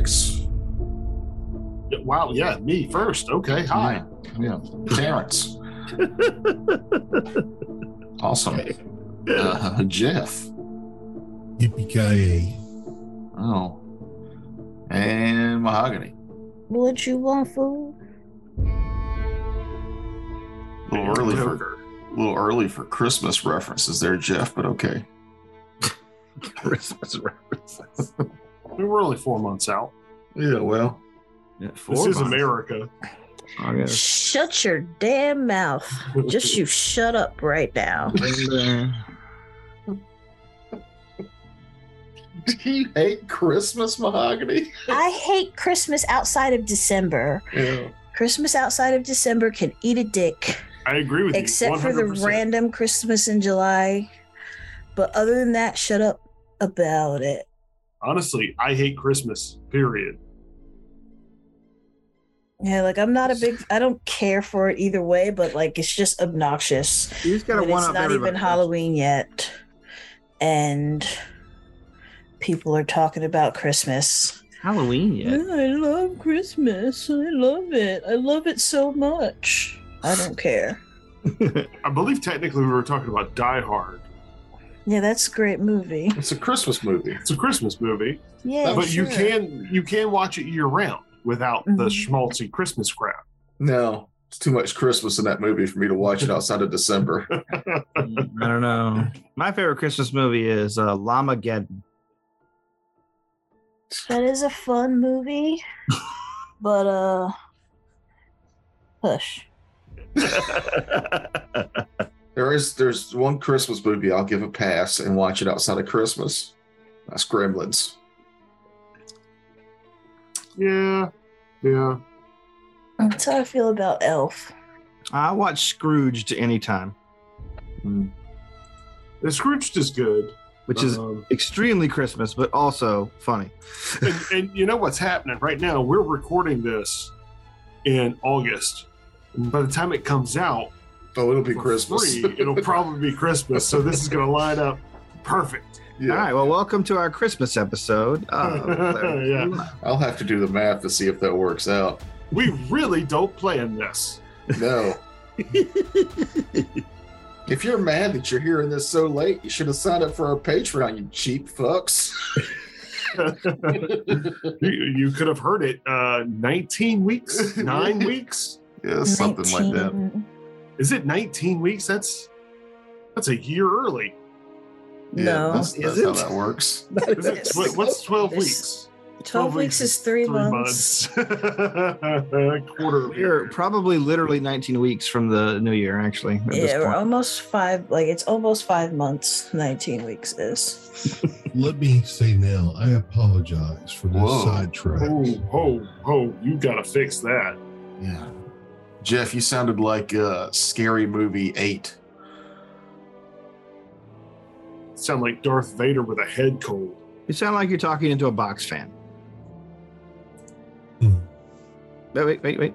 Breaks. Wow, yeah, me first. Okay, hi. Yeah. Terrence. awesome. Uh, Jeff. Yippee-ki-yay. Oh. And Mahogany. What you want, fool? A little early for a little early for Christmas references there, Jeff, but okay. Christmas references. We were only four months out. Yeah, well. Yeah, This is months. America. I guess. Shut your damn mouth. Just you shut up right now. Do you hate Christmas, Mahogany? I hate Christmas outside of December. Yeah. Christmas outside of December can eat a dick, I agree with except you. Except for the random Christmas in July. But other than that, shut up about it. Honestly, I hate Christmas. Period. Yeah, like I'm not a big. I don't care for it either way, but like it's just obnoxious. you just gotta But one it's not everybody. even Halloween yet, and people are talking about Christmas. Halloween yet. I love Christmas. I love it. I love it so much. I don't care. I believe technically we were talking about Die Hard. Yeah, that's a great movie. It's a Christmas movie. It's a Christmas movie, Yeah, but you sure. can you can watch it year round without the Mhm. schmaltzy Christmas crap. No, it's too much Christmas in that movie for me to watch it outside of December. I don't know. My favorite Christmas movie is uh, Llamageddon. That is a fun movie, but uh, hush. There is there's one Christmas movie I'll give a pass and watch it outside of Christmas. That's Gremlins. Yeah, yeah. That's how I feel about Elf. I watch Scrooged anytime, The Scrooged is good, which is Um, extremely Christmas, but also funny. and, and you know what's happening right now? We're recording this in August. And by the time it comes out, Oh, it'll be Christmas. free, it'll probably be Christmas. So this is going to line up perfect. yeah. All right. Well, welcome to our Christmas episode. of Larry Yeah. Q. I'll have to do the math to see if that works out. We really don't plan this. No. if you're mad that you're hearing this so late, you should have signed up for our Patreon, you cheap fucks. you, you could have heard it. Uh, 19 weeks, nine weeks. yeah, something like that. Is it 19 weeks? That's that's a year early. Yeah, No. that's, Is that's how it? that works. Is it, what, what's 12 This- weeks? 12 weeks is three, months. Quarter of We're year. probably literally 19 weeks from the new year, actually. Yeah, we're point. almost five. Like it's almost five months. 19 weeks is. Let me say now, I apologize for this Whoa. sidetrack. Oh, oh, oh, you gotta fix that. Yeah. Jeff, you sounded like uh, Scary Movie 8. Sound like Darth Vader with a head cold. You sound like you're talking into a box fan. Hmm. Wait, wait, wait, wait.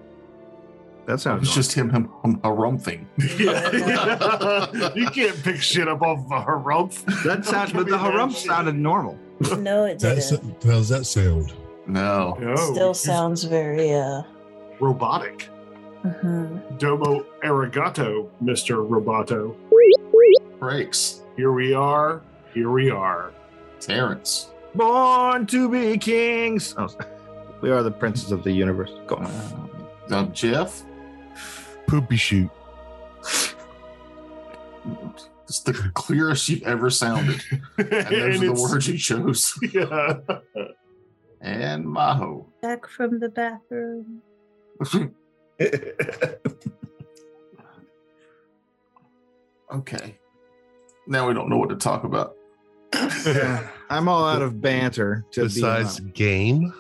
That sounds was just him, him, him harumphing. you can't pick shit up off of a harumph. that sound, Give but the that harumph sounded normal. No, it didn't. how's that sound? No. No, Still sounds very uh. robotic. mhm. Domo arigato, Mr. Roboto. Breaks. Here we are. Here we are. Terrence. Born to be kings. Oh, we are the princes of the universe. Go on. Uh, Jeff. Poopy shoot. It's the clearest you've ever sounded. And those are the words you chose. Yeah. And Maho. Back from the bathroom. okay. Now we don't know what to talk about. I'm all out of banter. To Besides be game.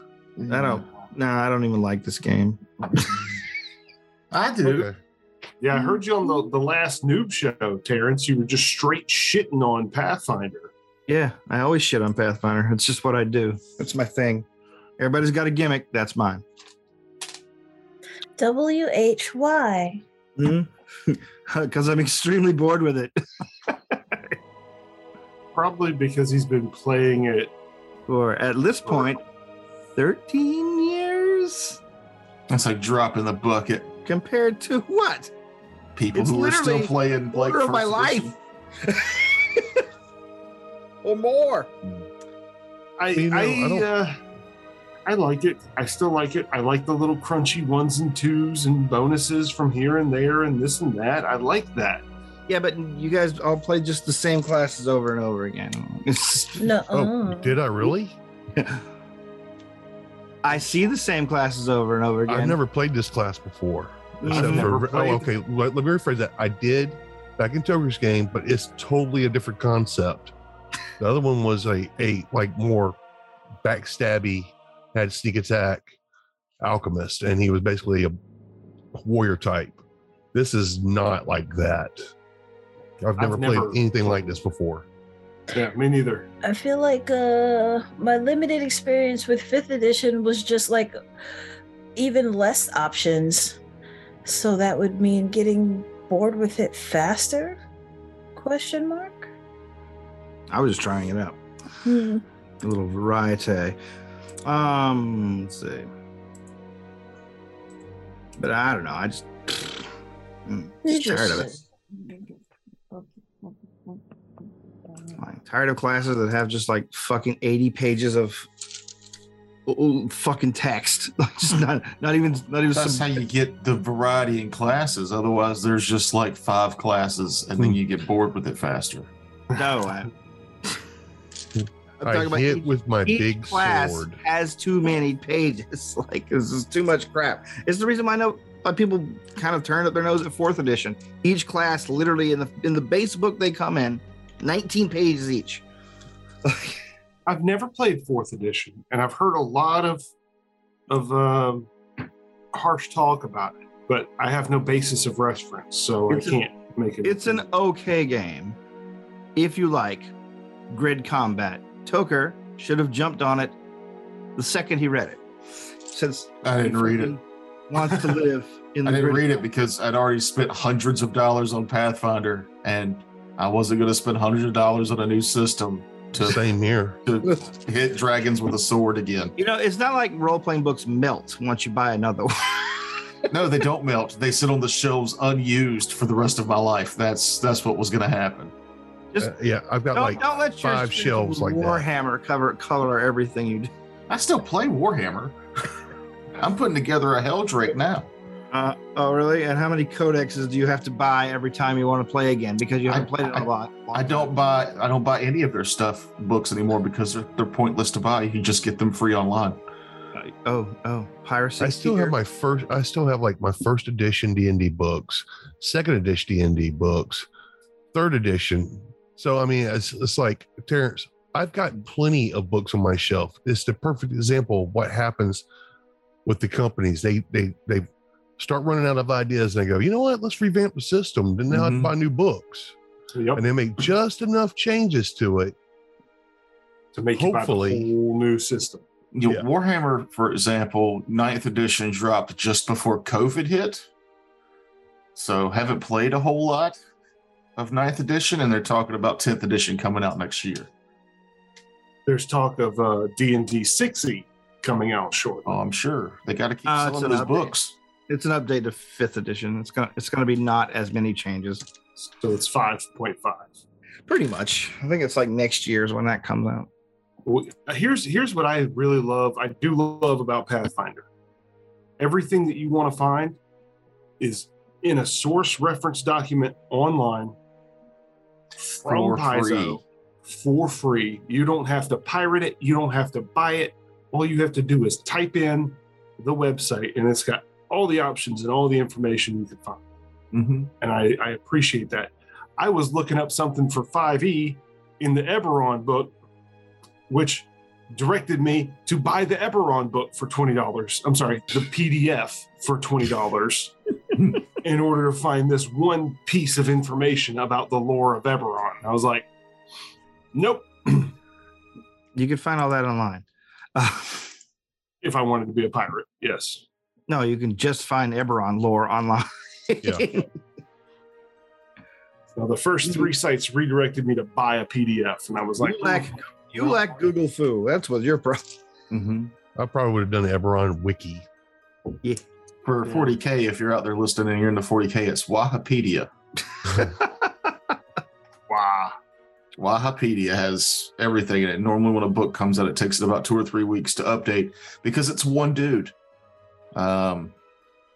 I don't. No, I don't even like this game. I do. Okay. Yeah, I heard you on the, the last noob show, Terrence. You were just straight shitting on Pathfinder. Yeah, I always shit on Pathfinder. It's just what I do. It's my thing. Everybody's got a gimmick. That's mine. W H Y. Hmm? Because I'm extremely bored with it. Probably because he's been playing it. for at this point, 13 years That's like drop in the bucket. compared to what? People It's who are still playing like Quarter of my first life. or more. I You know, I, I don't- uh, I like it. I still like it. I like the little crunchy ones and twos and bonuses from here and there and this and that. I like that. Yeah, but you guys all play just the same classes over and over again. No. Oh, uh-huh. did I really? I see the same classes over and over again. I've never played this class before. Except never for, oh, okay. Let, let me rephrase that. I did back in Toger's game, but it's totally a different concept. The other one was a, a like more backstabby, had sneak attack alchemist, and he was basically a warrior type. This is not like that. I've never, never played anything like this before. Yeah, me neither. I feel like uh my limited experience with fifth edition was just like even less options. So that would mean getting bored with it faster? Question mark? I was just trying it out. Hmm. A little variety. Um, let's see. But I don't know. I just, mm, just tired of it. I'm tired of classes that have just like fucking 80 pages of fucking text. just not not even not even That's how you get the variety in classes. Otherwise, there's just like five classes, and then you get bored with it faster. no. I, I'm I talking about hit each- with my each big class sword. has too many pages. Like this is too much crap. It's the reason why I know why people kind of turn up their nose at fourth edition. Each class, literally in the in the base book they come in, 19 pages each. I've never played fourth edition, and I've heard a lot of of um, harsh talk about it, but I have no basis of reference, so It's I a- can't make it. It's an okay game if you like grid combat. Toker should have jumped on it the second he read it. Since I didn't read it. Wants to live in the I didn't grid. read it because I'd already spent hundreds of dollars on Pathfinder, and I wasn't going to spend hundreds of dollars on a new system to, Same here. to hit dragons with a sword again. You know, it's not like role playing books melt once you buy another one. No, they don't melt. They sit on the shelves unused for the rest of my life. That's that's what was going to happen. Just Uh, yeah, I've got don't, like don't let five expensive shelves like that. Warhammer cover color everything you do. I still play Warhammer. I'm putting together a Heldrake now. Uh, oh, really? And how many codexes do you have to buy every time you want to play again? Because you haven't I- played it in a lot. I don't buy I don't buy any of their stuff books anymore because they're, they're pointless to buy. You just get them free online. Oh, oh, piracy. I still have my first. I still have like my first edition D and D books, second edition D and D books, third edition. So I mean, it's, it's like Terrence. I've got plenty of books on my shelf. It's the perfect example of what happens with the companies. They they they start running out of ideas and they go, you know what? Let's revamp the system. Then now I have to Mhm. buy new books, Yep, and they make just enough changes to it. to make you buy hopefully- the whole new system. You know, Yeah. Warhammer, for example, ninth edition dropped just before COVID hit. So haven't played a whole lot of ninth edition, and they're talking about 10th edition coming out next year. There's talk of uh, D and D sixty coming out shortly. Oh, I'm sure. They got to keep Uh, it's selling those update. books. It's an update to fifth edition. It's gonna it's gonna be not as many changes. So it's five point five. Pretty much. I think it's like next year's when that comes out. Well, here's here's what I really love. I do love about Pathfinder. Everything that you want to find is in a source reference document online from For Paizo free. for free. You don't have to pirate it. You don't have to buy it. All you have to do is type in the website, and it's got all the options and all the information you can find Mm-hmm. and I, I appreciate that. I was looking up something for 5e in the Eberron book, which directed me to buy the Eberron book for $20. I'm sorry, the PDF for $20 in order to find this one piece of information about the lore of Eberron. I was like, nope. You can find all that online. If I wanted to be a pirate, yes. No, you can just find Eberron lore online. Yeah. Now, the first three sites redirected me to buy a PDF, and I was like, you lack, you lack Google fu. That's what your problem. Mm-hmm. I probably would have done the Eberron wiki. Yeah. For Yeah. 40k, if you're out there listening and you're in the 40k, it's Wahapedia. Wow. Wahapedia has everything in it. Normally, when a book comes out, it takes it about two or three weeks to update because it's one dude. Um,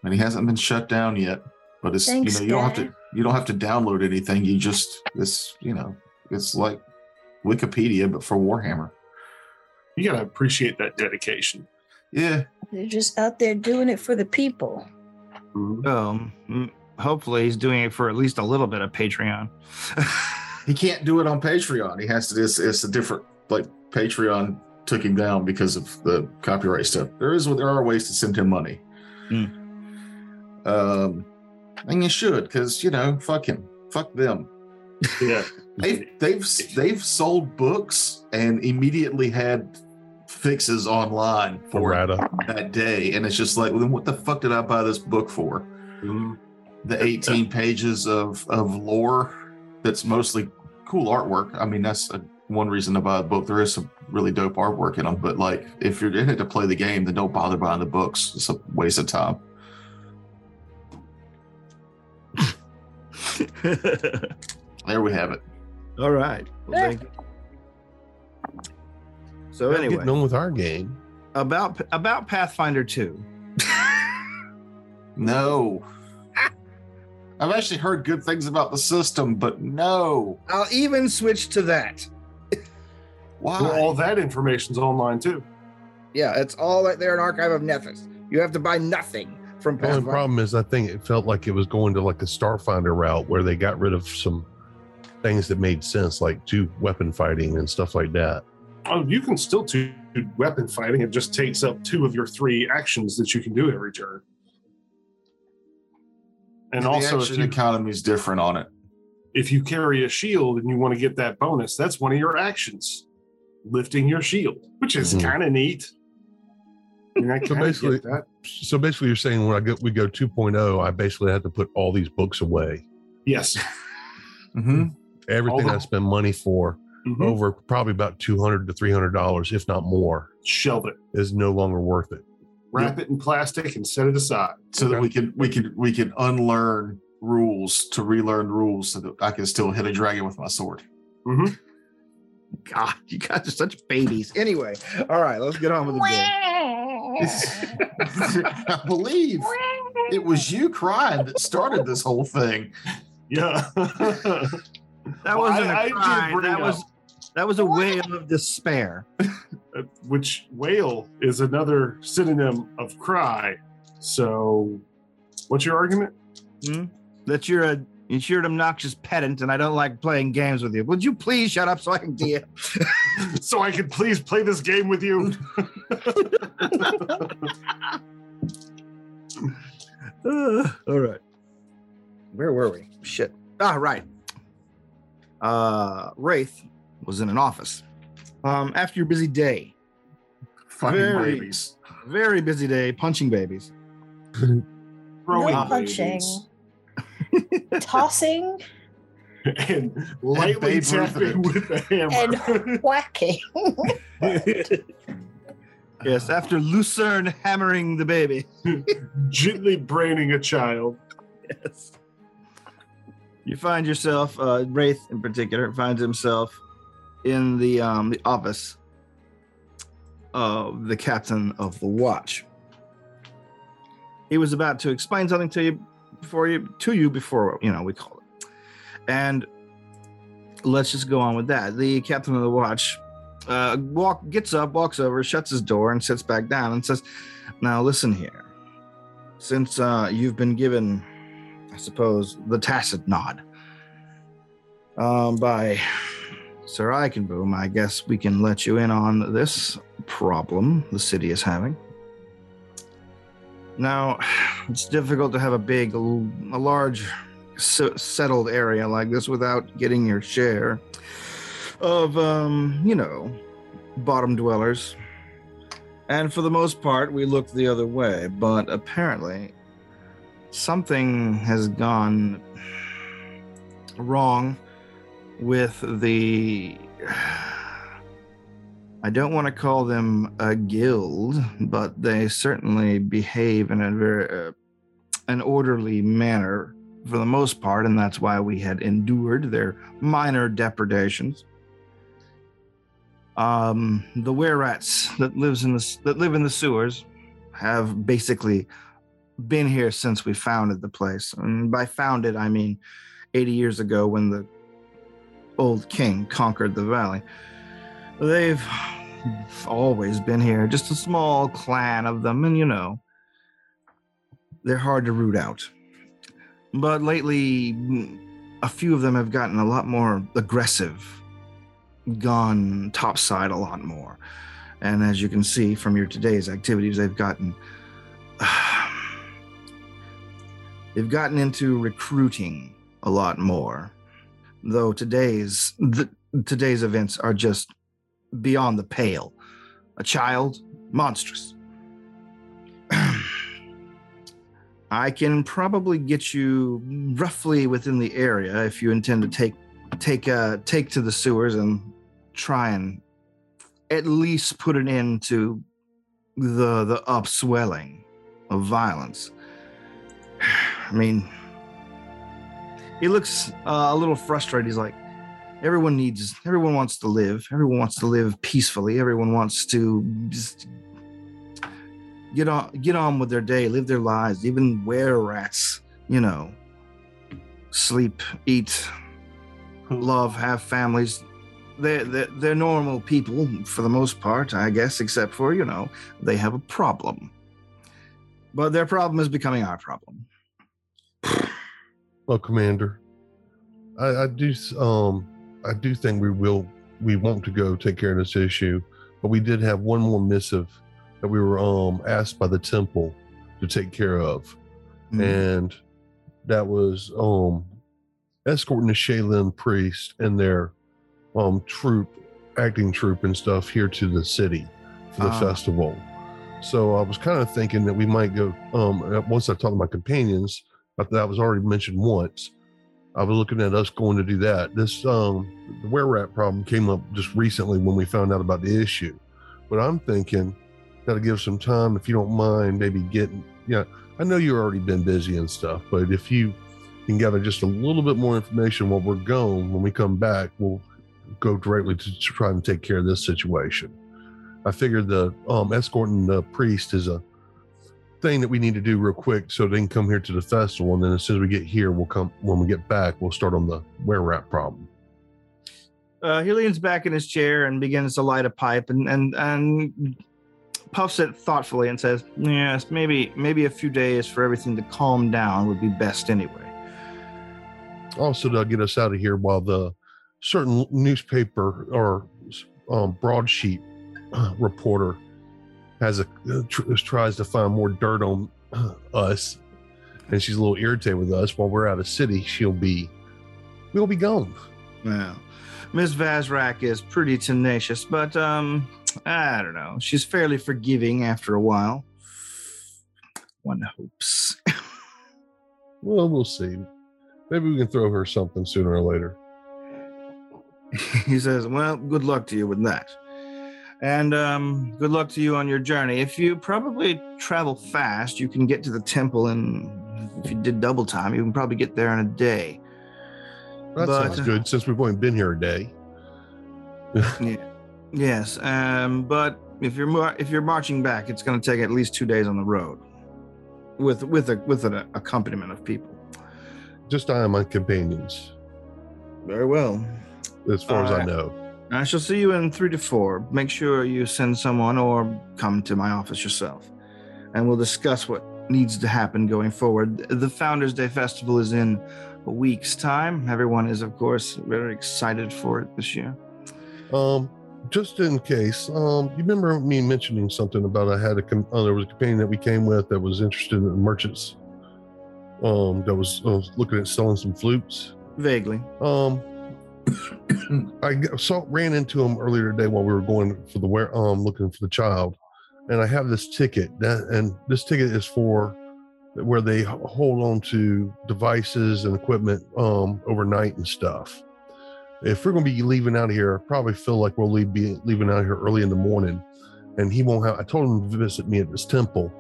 and he hasn't been shut down yet. But it's Thanks, you know you don't have to you don't have to download anything. You just it's you know it's like Wikipedia but for Warhammer. You gotta appreciate that dedication. Yeah, They're just out there doing it for the people. Um, hopefully he's doing it for at least a little bit of Patreon. he can't do it on Patreon. He has to. It's, it's a different like Patreon took him down because of the copyright stuff. There is there are ways to send him money. Hmm. Um, and you should because you know fuck him, fuck them. Yeah. They've they've they've sold books and immediately had fixes online for it that day, and it's just like, well, then what the fuck did I buy this book for? Mhm. the 18 pages of of lore that's mostly cool artwork i mean that's a, one reason to buy a book there is some really dope artwork in them but like if you're in it to play the game then don't bother buying the books it's a waste of time there we have it All right. Well, thank you. So Getting anyway, on with our game. about about Pathfinder 2. no i've actually heard good things about the system but no I'll even switch to that. Why Well, all that information's online too. Yeah, it's all right there in Archive of Nethys. You have to buy nothing from The only Pathfinder. problem is, I think it felt like it was going to like a Starfinder route where they got rid of some things that made sense, like two weapon fighting and stuff like that. Oh, you can still do weapon fighting. It just takes up two of your three actions that you can do every turn. And the also, the you, economy is different on it if you carry a shield and you want to get that bonus, that's one of your actions, lifting your shield, which is Mhm. kind of neat. I mean, I So basically- get that. So basically, you're saying when I go, we go 2.0, I basically have to put all these books away. Yes. mm-hmm. Everything I Although- spend money for Mhm. over probably about 200 to 300 dollars, if not more, Shelve it, is no longer worth it. wrap it in plastic, and set it aside. so that we can we can we can unlearn rules to relearn rules so that I can still hit a dragon with my sword. hmm God, you guys are such babies. Anyway, all right, let's get on with the game. I believe it was you crying that started this whole thing. Yeah. That Well, wasn't I- I a did cry. bring That up- was that was a wail of despair. Uh, which whale is another synonym of cry. So, what's your argument? That you're a that you're an obnoxious pedant, and I don't like playing games with you. Would you please shut up so I can DM? so I could please play this game with you. Uh, all right. Where were we? Shit. Ah, right. Uh, Wraith was in an office. Um, after your busy day, Fucking Very- babies. very busy day, punching babies. Throwing no punching, babies tossing, and lightly Babe Ruth tapping with a hammer. and whacking. yes, after Lucerne hammering the baby. gently braining a child. Yes. You find yourself, uh, Wraith in particular, finds himself in the um, the office of the captain of the watch. He was about to explain something to you before you to you before you know we call it. And let's just go on with that. The captain of the watch uh, walk gets up, walks over, shuts his door, and sits back down and says, "Now listen here. Since uh, you've been given, I suppose, the tacit nod um, by Sir Eichenboom, I guess we can let you in on this problem the city is having. Now, it's difficult to have a big, a large, settled area like this without getting your share of, um, you know, bottom dwellers. And for the most part, we looked the other way. But apparently, something has gone wrong with the I don't want to call them a guild, but they certainly behave in a very uh, an orderly manner for the most part, and that's why we had endured their minor depredations. Um, the were rats that lives in the that live in the sewers have basically been here since we founded the place, and by founded I mean 80 years ago when the old king conquered the valley. They've always been here, just a small clan of them, and you know, they're hard to root out. But lately, a few of them have gotten a lot more aggressive, gone topside a lot more. And as you can see from your today's activities, they've gotten they've gotten into recruiting a lot more. Though today's today's events are just beyond the pale. A child, monstrous. I can probably get you roughly within the area if you intend to take take uh take to the sewers and try and at least put an end to the the upswelling of violence. I mean, he looks uh, a little frustrated. He's like, everyone needs, everyone wants to live. Everyone wants to live peacefully. Everyone wants to just get on, get on with their day, live their lives. Even were rats, you know, sleep, eat, love, have families. They're, they're, they're normal people for the most part, I guess, except for, you know, they have a problem. But their problem is becoming our problem. Well, Commander, I, I do. Um, I do think we will. We want to go take care of this issue, but we did have one more missive that we were um asked by the temple to take care of, Mm. and that was um escorting the Shaylin priest and their um troop, acting troop and stuff here to the city for the Ah. festival. So I was kind of thinking that we might go. Um, uh, once I talked to my companions, but that was already mentioned once. I was looking at us going to do that. This um the were rat problem came up just recently when we found out about the issue. But I'm thinking, gotta give some time if you don't mind, maybe getting yeah. I know you've already been busy and stuff, but if you can gather just a little bit more information while we're gone, when we come back, we'll go directly to, to try and take care of this situation. I figured the um escorting the priest is a thing that we need to do real quick so they can come here to the festival and then as soon as we get here we'll come when we get back we'll start on the were rat problem uh, he leans back in his chair and begins to light a pipe and and and puffs it thoughtfully and says, "Yes, maybe maybe a few days for everything to calm down would be best anyway." also to get us out of here while the certain newspaper or um, broadsheet reporter has a uh, tr- tries to find more dirt on us and she's a little irritated with us while we're out of city she'll be we'll be gone Well, Miss Vazrak is pretty tenacious, but um, I don't know. She's fairly forgiving after a while. One hopes. well we'll see maybe we can throw her something sooner or later he says, "Well, good luck to you with that." And um, good luck to you on your journey. If you probably travel fast, you can get to the temple, and if you did double time, you can probably get there in a day. that But- sounds good since we've only been here a day yeah, Yes, um, but if you're if you're marching back, it's going to take at least two days on the road, with with a with an accompaniment of people. just I and my companions Very well. as far as I know I shall see you in three to four. Make sure you send someone or come to my office yourself, and we'll discuss what needs to happen going forward. The Founders Day Festival is in a week's time. Everyone is, of course, very excited for it this year. Um, just in case, um, you remember me mentioning something about I had a com- uh, there was a companion that we came with that was interested in merchants. Um, that was, uh, was looking at selling some flutes. Vaguely. Um, I saw ran into him earlier today while we were going for the where um looking for the child, and I have this ticket that and this ticket is for where they hold on to devices and equipment um overnight and stuff. if we're going to be leaving out of here, I probably feel like we'll leave, be leaving out of here early in the morning. And he won't have, I told him to visit me at this temple.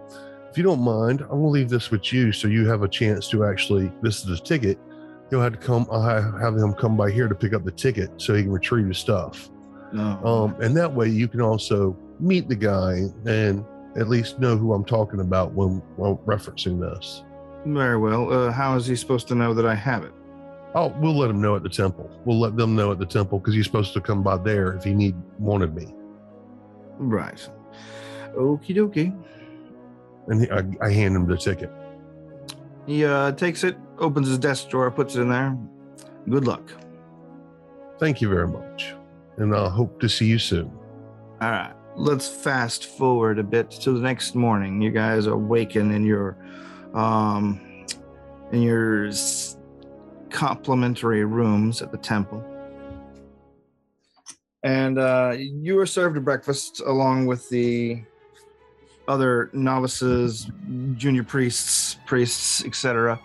If you don't mind, I will leave this with you so you have a chance to actually, this is the ticket. He'll have to come, I'll have, have him come by here to pick up the ticket so he can retrieve his stuff. No. Um, and that way you can also meet the guy and at least know who I'm talking about when, when referencing this. Very well. Uh, how is he supposed to know that I have it? Oh, we'll let him know at the temple. We'll let them know at the temple because he's supposed to come by there if he need wanted me. Right. Okie dokie. And he, I, I hand him the ticket. He uh, takes it, opens his desk drawer, puts it in there. Good luck. Thank you very much, and I'll hope to see you soon. All right. Let's fast forward a bit to the next morning. You guys awaken in your um in your complimentary rooms at the temple. And uh, you are served a breakfast along with the other novices, junior priests, priests, etc.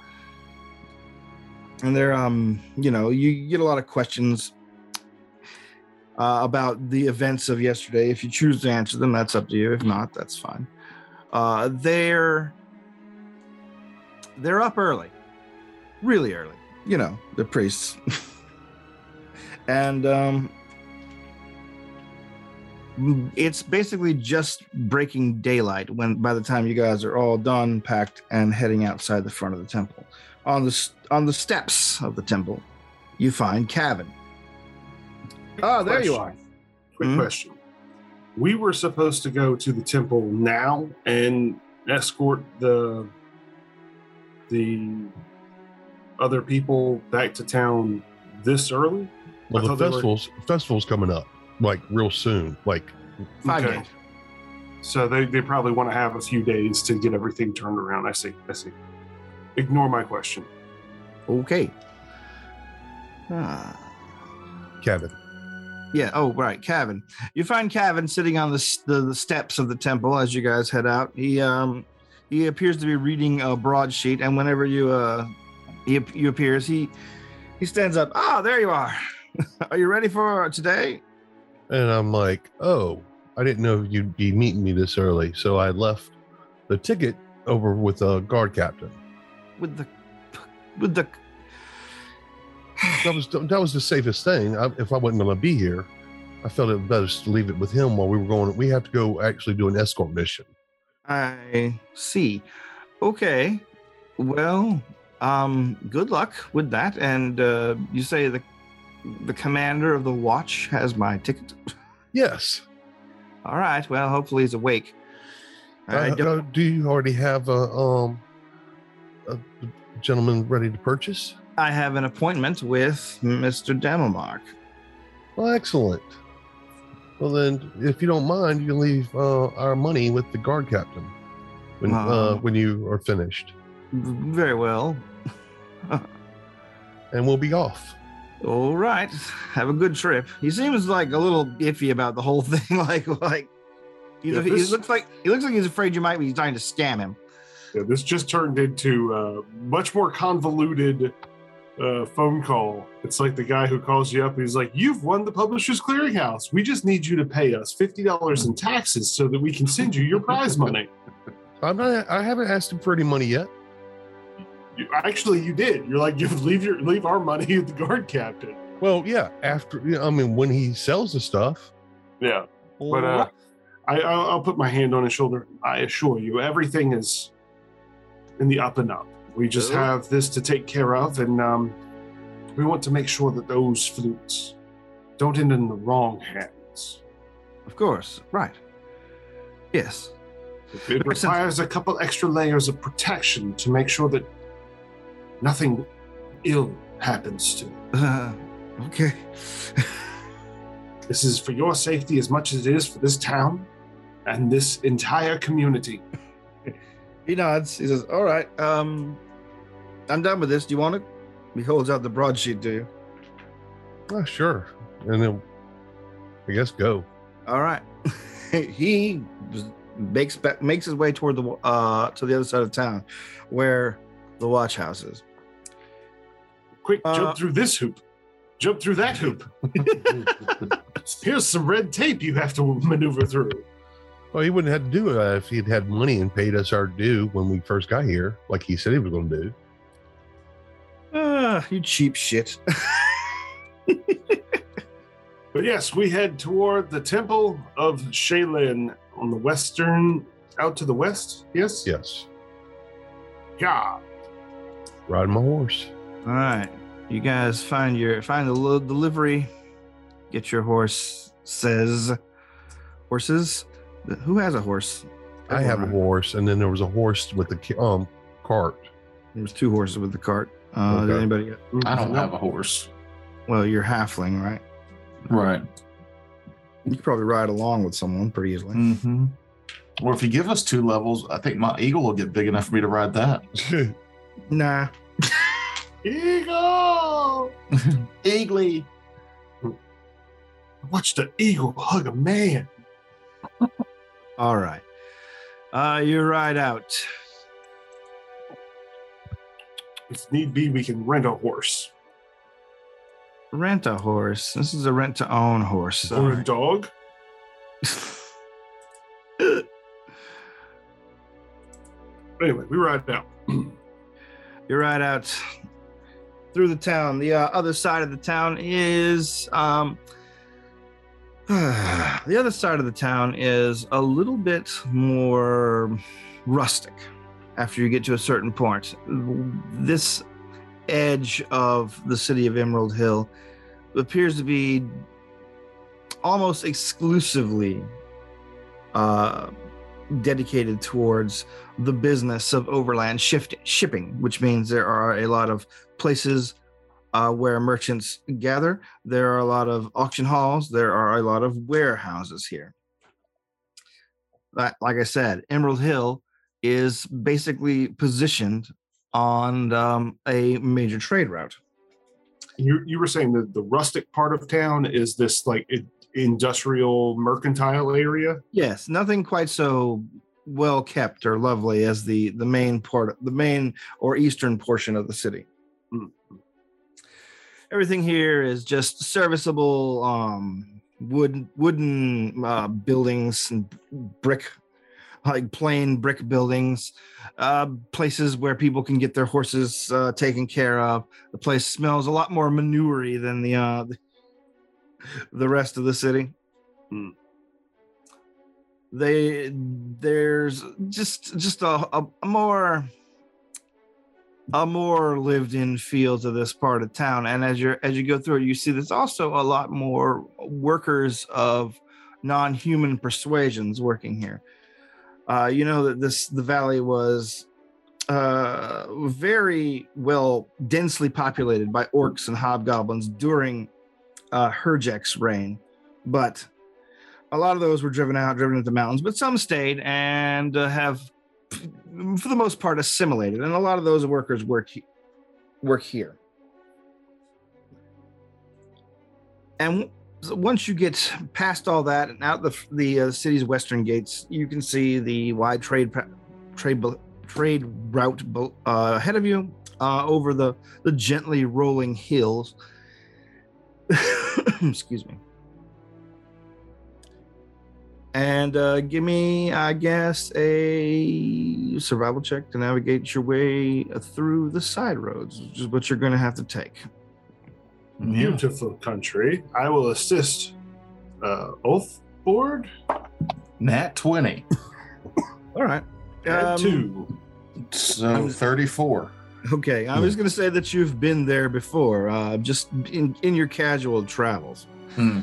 And they're um, you know, you get a lot of questions uh, about the events of yesterday. If you choose to answer them, that's up to you. If not, that's fine. Uh, they're they're up early, really early. You know, the priests, and um, it's basically just breaking daylight when by the time you guys are all done, packed, and heading outside the front of the temple. On the on the steps of the temple, you find Kevin. Oh, there you are. Quick Mhm. question. We were supposed to go to the temple now and escort the the other people back to town this early. Well, I the thought they were- festivals festival's coming up like real soon. Like Five Okay. days. So they, they probably want to have a few days to get everything turned around. I see. I see. Ignore my question. Okay. Ah. Kevin. Yeah. Oh, right. Kevin. You find Kevin sitting on the, the the steps of the temple as you guys head out. He um he appears to be reading a broadsheet, and whenever you uh he you appears, he he stands up. Ah, there you are. are you ready for today? And I'm like, oh, I didn't know you'd be meeting me this early. So I left the ticket over with a guard captain. With the with the That was that was the safest thing. I, if I wasn't going to be here, I felt it best to leave it with him while we were going. We have to go actually do an escort mission. I see. Okay. Well, um, good luck with that. And uh, you say the the commander of the watch has my ticket. Yes. All right. Well, hopefully he's awake. I Uh, don't. uh, do you already have a um a gentleman ready to purchase? I have an appointment with Mr. Demelmark. Well, excellent. Well, then, if you don't mind, you can leave uh, our money with the guard captain when uh, Oh. when you are finished, Very well. and we'll be off. All right. Have a good trip. He seems like a little iffy about the whole thing. like, like Yeah, he this- looks like he looks like he's afraid you might be trying to scam him. Yeah, this just turned into a much more convoluted uh, phone call. It's like the guy who calls you up. He's like, "You've won the Publishers Clearinghouse. We just need you to pay us fifty dollars in taxes so that we can send you your prize money." I'm not. I haven't asked him for any money yet. You, actually, you did. You're like, "You leave your leave our money at the guard captain." Well, yeah. After, I mean, when he sells the stuff, Yeah, but uh, I, I'll, I'll put my hand on his shoulder. I assure you, everything is in the up and up. We just Oh. have this to take care of, and um, we want to make sure that those flutes don't end in the wrong hands. Of course. Right. Yes. It, it Makes sense. requires a couple extra layers of protection to make sure that nothing ill happens to. it. Uh, okay. This is for your safety as much as it is for this town and this entire community. He nods. He says, "All right. Um, I'm done with this. Do you want it?" He holds out the broadsheet to you. oh, sure, and then I guess go. All right. he makes ba- makes his way toward the uh to the other side of town, where the watch house is. Quick, Uh, jump through this hoop. jump through that hoop. Here's some red tape you have to maneuver through. Well, he wouldn't have to do it if he'd had money and paid us our due when we first got here, like he said he was going to do. Ah, you cheap shit. But yes, we head toward the Temple of Shaylin on the western, out to the west. Yes? Yes. Yeah. Riding my horse. All right, you guys find your find the little delivery. Get your horse. Says horses. Who has a horse? I have a horse, and then there was a horse with the um cart. There's two horses with the cart. Uh, Did Okay. anybody? I don't have a horse. Well, you're halfling, right? Right. You could probably ride along with someone pretty easily. Mm-hmm. Or if you give us two levels, I think my eagle will get big enough for me to ride that. Nah. Eagle! Eagly. Watch the eagle hug a man. All right. Uh, you ride out. If need be, we can rent a horse Rent a horse. This is a rent to own horse. or a dog. Anyway, we ride out. you ride out through the town. The uh, other side of the town is um, the other side of the town is a little bit more rustic. After you get to a certain point, this edge of the city of Emerald Hill appears to be almost exclusively uh, dedicated towards the business of overland shift, shipping, which means there are a lot of places uh, where merchants gather. There are a lot of auction halls. There are a lot of warehouses here. Like, like I said, Emerald Hill is basically positioned on um, a major trade route. You, you were saying that the rustic part of town is this like i- industrial mercantile area. Yes, nothing quite so well kept or lovely as the the main part, the main or eastern portion of the city. Everything here is just serviceable um, wood wooden uh, buildings and brick, like plain brick buildings, uh, places where people can get their horses uh, taken care of. The place smells a lot more manure than the uh, the, rest of the city they there's just just a, a, a more a more lived in feel to this part of town. And as you as you go through it you see there's also a lot more workers of non-human persuasions working here. Uh, you know that this the valley was uh, very well densely populated by orcs and hobgoblins during uh, Herjek's reign. But a lot of those were driven out, driven into the mountains, but some stayed and uh, have, for the most part, assimilated. And a lot of those workers work work here. And once you get past all that and out the the uh, city's western gates, you can see the wide trade trade trade route uh, ahead of you uh, over the the gently rolling hills. Excuse me and uh, give me, I guess, a survival check to navigate your way through the side roads, which is what you're going to have to take. Yeah. Beautiful country. I will assist uh, Oath Board. Nat 20. All right. Add Um, two. So 34. Okay, I was going to say that you've been there before, uh, just in, in your casual travels. Hmm.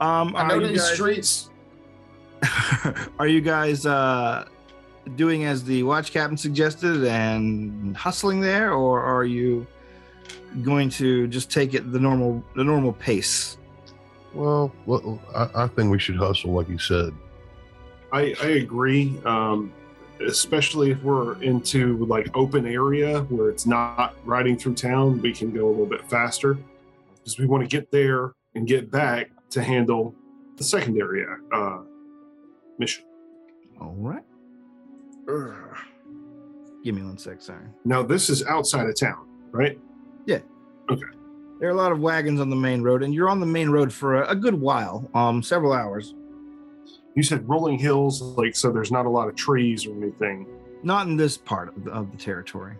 Um, I are know you these guys- streets. are you guys uh, doing as the watch captain suggested and hustling there, or are you going to just take it the normal the normal pace? Well, well I, I think we should hustle, like you said. I, I agree. Um, especially if we're into like open area where it's not riding through town, we can go a little bit faster because we want to get there and get back to handle the secondary uh, mission. All right. Give me one sec. Sorry. Now this is outside of town, right? Yeah. Okay. There are a lot of wagons on the main road, and you're on the main road for a, a good while, um, several hours. You said rolling hills, like so. There's not a lot of trees or anything. Not in this part of the, of the territory.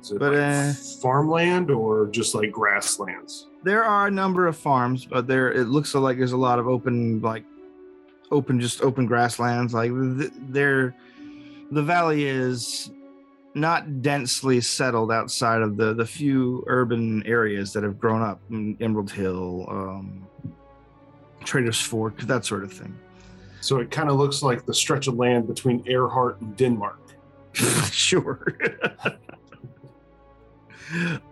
Is it But, like uh, farmland or just like grasslands? There are a number of farms, but there it looks like there's a lot of open, like open, just open grasslands. Like th- there, the valley is not densely settled outside of the the few urban areas that have grown up, in Emerald Hill, um, Traders Fork, that sort of thing. So it kind of looks like the stretch of land between Earhart and Denmark. sure.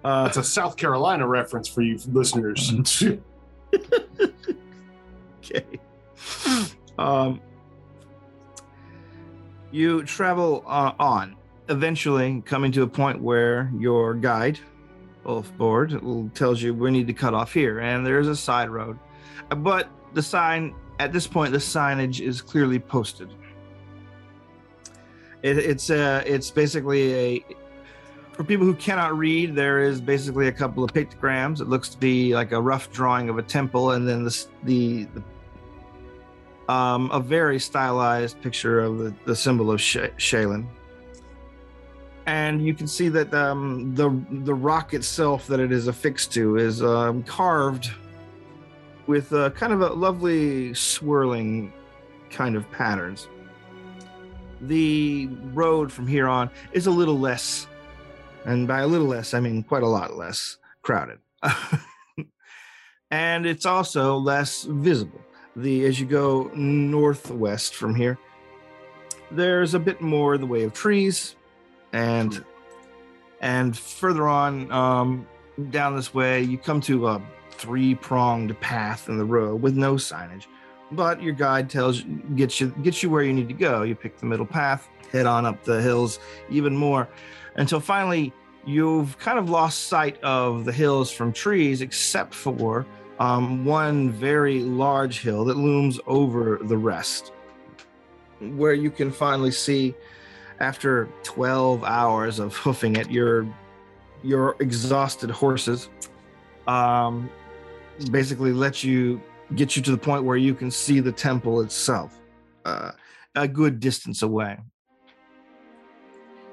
uh, That's a South Carolina reference for you listeners. okay. Um, you travel uh, on, eventually coming to a point where your guide, Wolf Board, tells you we need to cut off here, and there's a side road. But the sign, at this point, the signage is clearly posted. It, it's uh, it's basically a for people who cannot read, there is basically a couple of pictograms. It looks to be like a rough drawing of a temple, and then this, the, the um, a very stylized picture of the, the symbol of Sh-. And you can see that um, the the rock itself that it is affixed to is um, carved with uh, kind of a lovely swirling kind of patterns. The road from here on is a little less and by a little less i mean quite a lot less crowded. And it's also less visible. The as you go northwest from here there's a bit more the way of trees and and further on um, down this way you come to a three-pronged path in the road with no signage. But your guide tells you gets you gets you where you need to go. You pick the middle path head on up the hills even more until finally you've kind of lost sight of the hills from trees, except for um, one very large hill that looms over the rest, where you can finally see, after 12 hours of hoofing it, your your exhausted horses, um, basically let you get you to the point where you can see the temple itself, uh, a good distance away.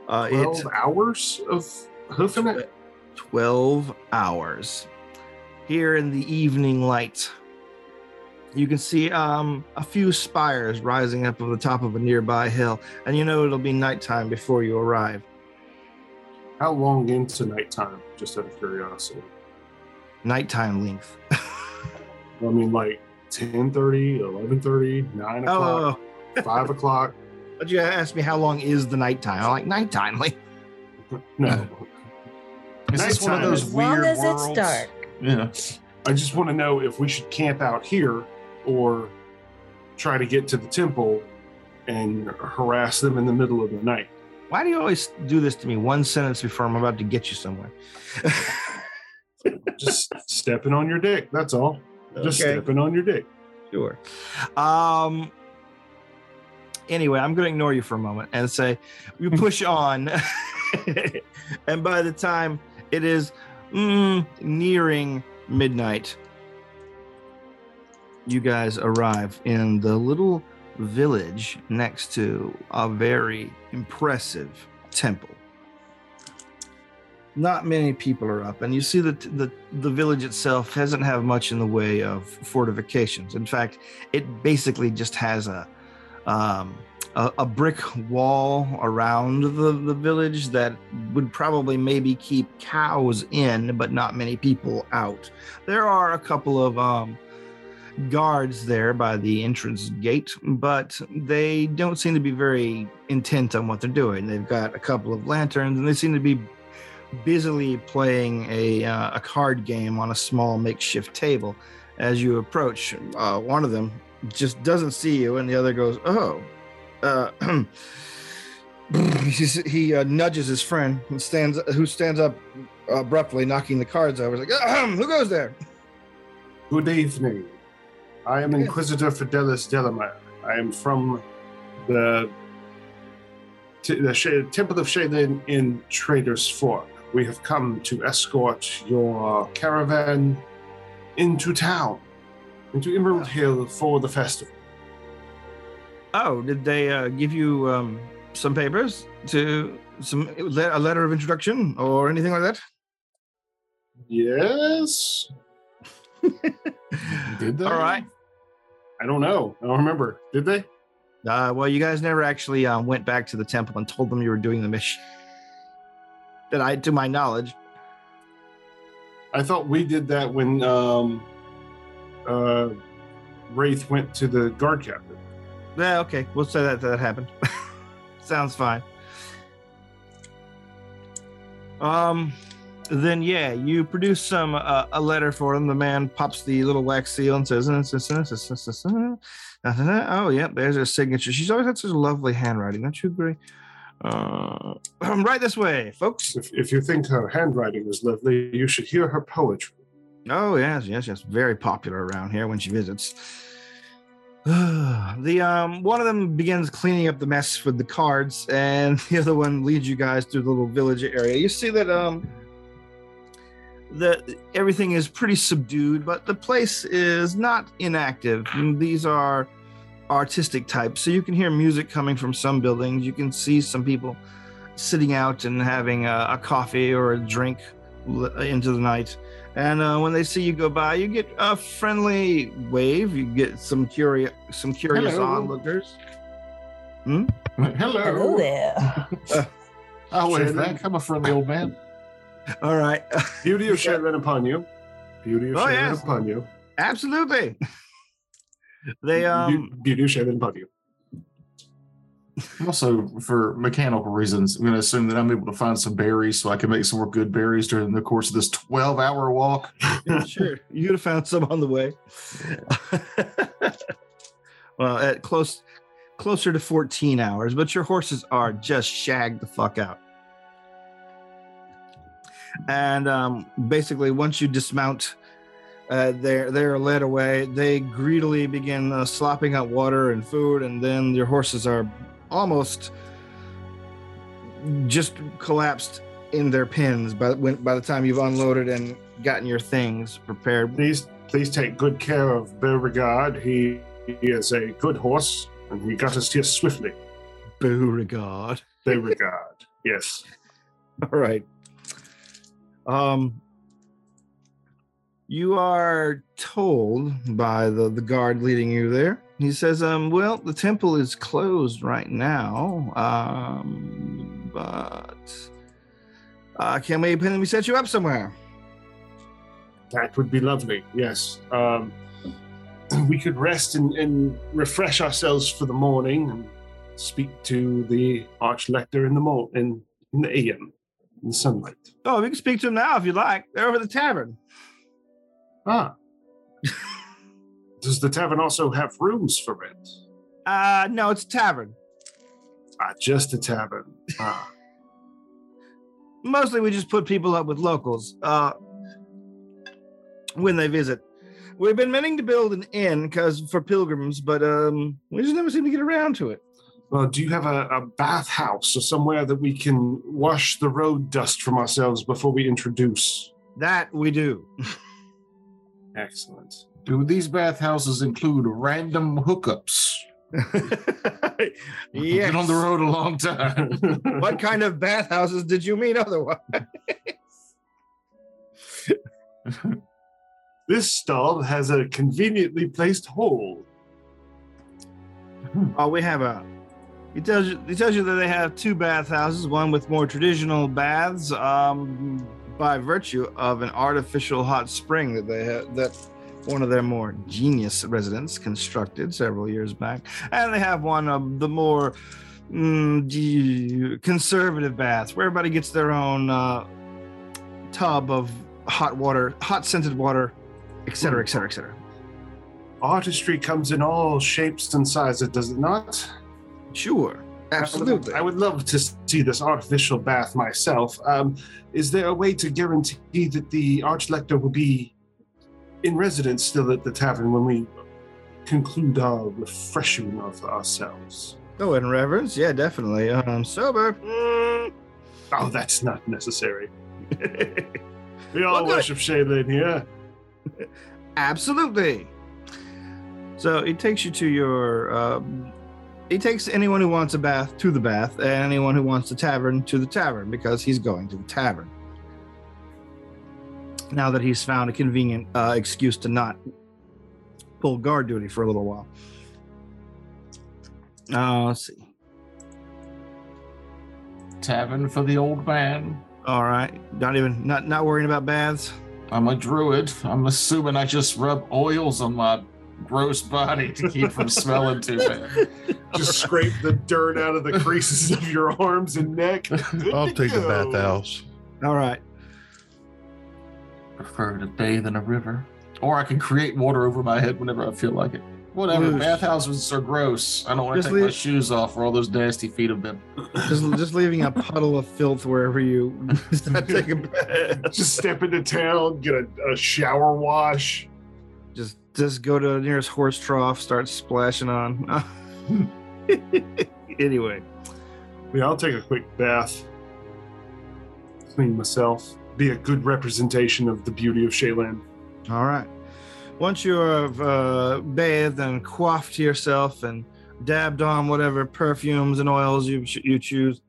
Uh, it's Twelve hours of hoofing it. 12 hours. Here in the evening light, you can see um, a few spires rising up on the top of a nearby hill, and you know it'll be nighttime before you arrive. How long into nighttime? Just out of curiosity. Nighttime length. I mean, like 10 30, 11 30, 9 o'clock, oh, 5 o'clock. But you asked me how long is the nighttime? I'm like, nighttime. Like, No. Is this one of those As long weird as worlds? it's dark. Yeah. I just want to know if we should camp out here or try to get to the temple and harass them in the middle of the night. why do you always do this to me one sentence before I'm about to get you somewhere? Just stepping on your dick. That's all. Just Okay. stepping on your dick. Sure. Um. Anyway, I'm going to ignore you for a moment and say we push on, and by the time it is mm, nearing midnight, you guys arrive in the little village next to a very impressive temple. Not many people are up, and you see that the the village itself doesn't have much in the way of fortifications. In fact, it basically just has a um, a, a brick wall around the, the village that would probably maybe keep cows in, but not many people out. There are a couple of um, guards there by the entrance gate, but they don't seem to be very intent on what they're doing. They've got a couple of lanterns, and they seem to be busily playing a, uh, a card game on a small makeshift table. As you approach, uh, one of them just doesn't see you, and the other goes, "Oh." Uh, he he uh, nudges his friend and stands, who stands up abruptly, knocking the cards over. He's like, "Ahem, "Who goes there?" Good evening. I am Inquisitor Fidelis Delamere. I am from the, t- the Sh- Temple of Shaylin in Trader's Fork. we have come to escort your caravan into town, into Emerald Hill for the festival. Oh, did they uh, give you um, some papers to some a letter of introduction or anything like that? Yes. Did they? All right. I don't know. I don't remember. Did they? Uh, well, you guys never actually uh, went back to the temple and told them you were doing the mission. That I, to my knowledge. I thought we did that when um, uh, Wraith went to the guard captain. Yeah, okay. We'll say that that happened. Sounds fine. Um, then yeah, you produce some uh, a letter for him. The man pops the little wax seal and says, "Oh yeah, there's her signature." She's always had such lovely handwriting. Don't you agree? Uh, right this way, folks. If, if you think her handwriting is lovely, you should hear her poetry. Oh yes, yes, yes. Very popular around here when she visits. the um one of them begins cleaning up the mess with the cards, and the other one leads you guys through the little village area. You see that um the everything is pretty subdued, but the place is not inactive. These are artistic types, so you can hear music coming from some buildings. You can see some people sitting out and having a, a coffee or a drink into the night. And uh, when they see you go by, you get a friendly wave. You get some curious, some curious Hello. onlookers. Hello. Hello there. I'll wave Shannon. back. I'm a friendly old man. All right, Beauty of Shannon upon you. Beauty of Oh, Shannon yes. upon you. absolutely. They um Beauty of Shannon upon you. Also, for mechanical reasons, I'm going to assume that I'm able to find some berries so I can make some more good berries during the course of this 12 hour walk. Yeah, sure. You'd have found some on the way. well, at close closer to 14 hours, but your horses are just shagged the fuck out. And um, basically, once you dismount, uh, they're they're led away. They greedily begin uh, slopping out water and food, and then your horses are almost just collapsed in their pens by when by the time you've unloaded and gotten your things prepared. Please, please take good care of Beauregard. He, he is a good horse, and he got us here swiftly. Beauregard. Beauregard. yes. All right. Um, you are told by the the guard leading you there. He says, "Um, well, the temple is closed right now. Um, but uh, can we can we set you up somewhere? That would be lovely. Yes. Um, we could rest and, and refresh ourselves for the morning and speak to the archlector in the mor- in, in the AM in the sunlight. Oh, we can speak to him now if you like. They're over at the tavern. Ah. Does the tavern also have rooms for rent? Uh, no, it's a tavern. Ah, just a tavern. Ah. mostly we just put people up with locals uh when they visit we've been meaning to build an inn because for pilgrims but um we just never seem to get around to it Well, do you have a, a bathhouse or somewhere that we can wash the road dust from ourselves before we introduce? that we do Excellent. Do these bathhouses include random hookups? yes. Been on the road a long time. what kind of bathhouses did you mean otherwise This stall has a conveniently placed hole. oh we have a he tells you he tells you that they have two bathhouses one with more traditional baths um by virtue of an artificial hot spring that they have that one of their more genius residents constructed several years back and they have one of the more mm, conservative baths where everybody gets their own uh, tub of hot water hot scented water et cetera et cetera et cetera Artistry comes in all shapes and sizes, does it not? sure absolutely I would love to see this artificial bath myself. Um, is there a way to guarantee that the archlector will be in residence still at the tavern when we conclude our refreshing of ourselves? oh in reverence yeah definitely um sober mm, Oh, that's not necessary. We all Well, worship Shaylin here. Absolutely. So it takes you to your. Um, he takes anyone who wants a bath to the bath, and anyone who wants the tavern to the tavern because he's going to the tavern. Now that he's found a convenient uh, excuse to not pull guard duty for a little while. Uh, let's see. Tavern for the old man. All right, not even not not worrying about baths. I'm a druid. I'm assuming I just rub oils on my gross body to keep from smelling too bad. Just scrape the dirt out of the creases of your arms and neck. Good I'll to take the go. bathhouse. All right. Prefer to bathe in a river. Or I can create water over my head whenever I feel like it. Whatever. Whoosh. Bathhouses are gross. I don't want to Just take my leave- shoes off where all those nasty feet have been. Just just leaving a puddle of filth wherever you start taking a bath. Just step into town, get a, a shower wash. just just go to the nearest horse trough, start splashing on. anyway, Yeah, I'll take a quick bath. Clean myself. Be a good representation of the beauty of Shaylin. all right. Once you have uh, bathed and coiffed yourself and dabbed on whatever perfumes and oils you you choose,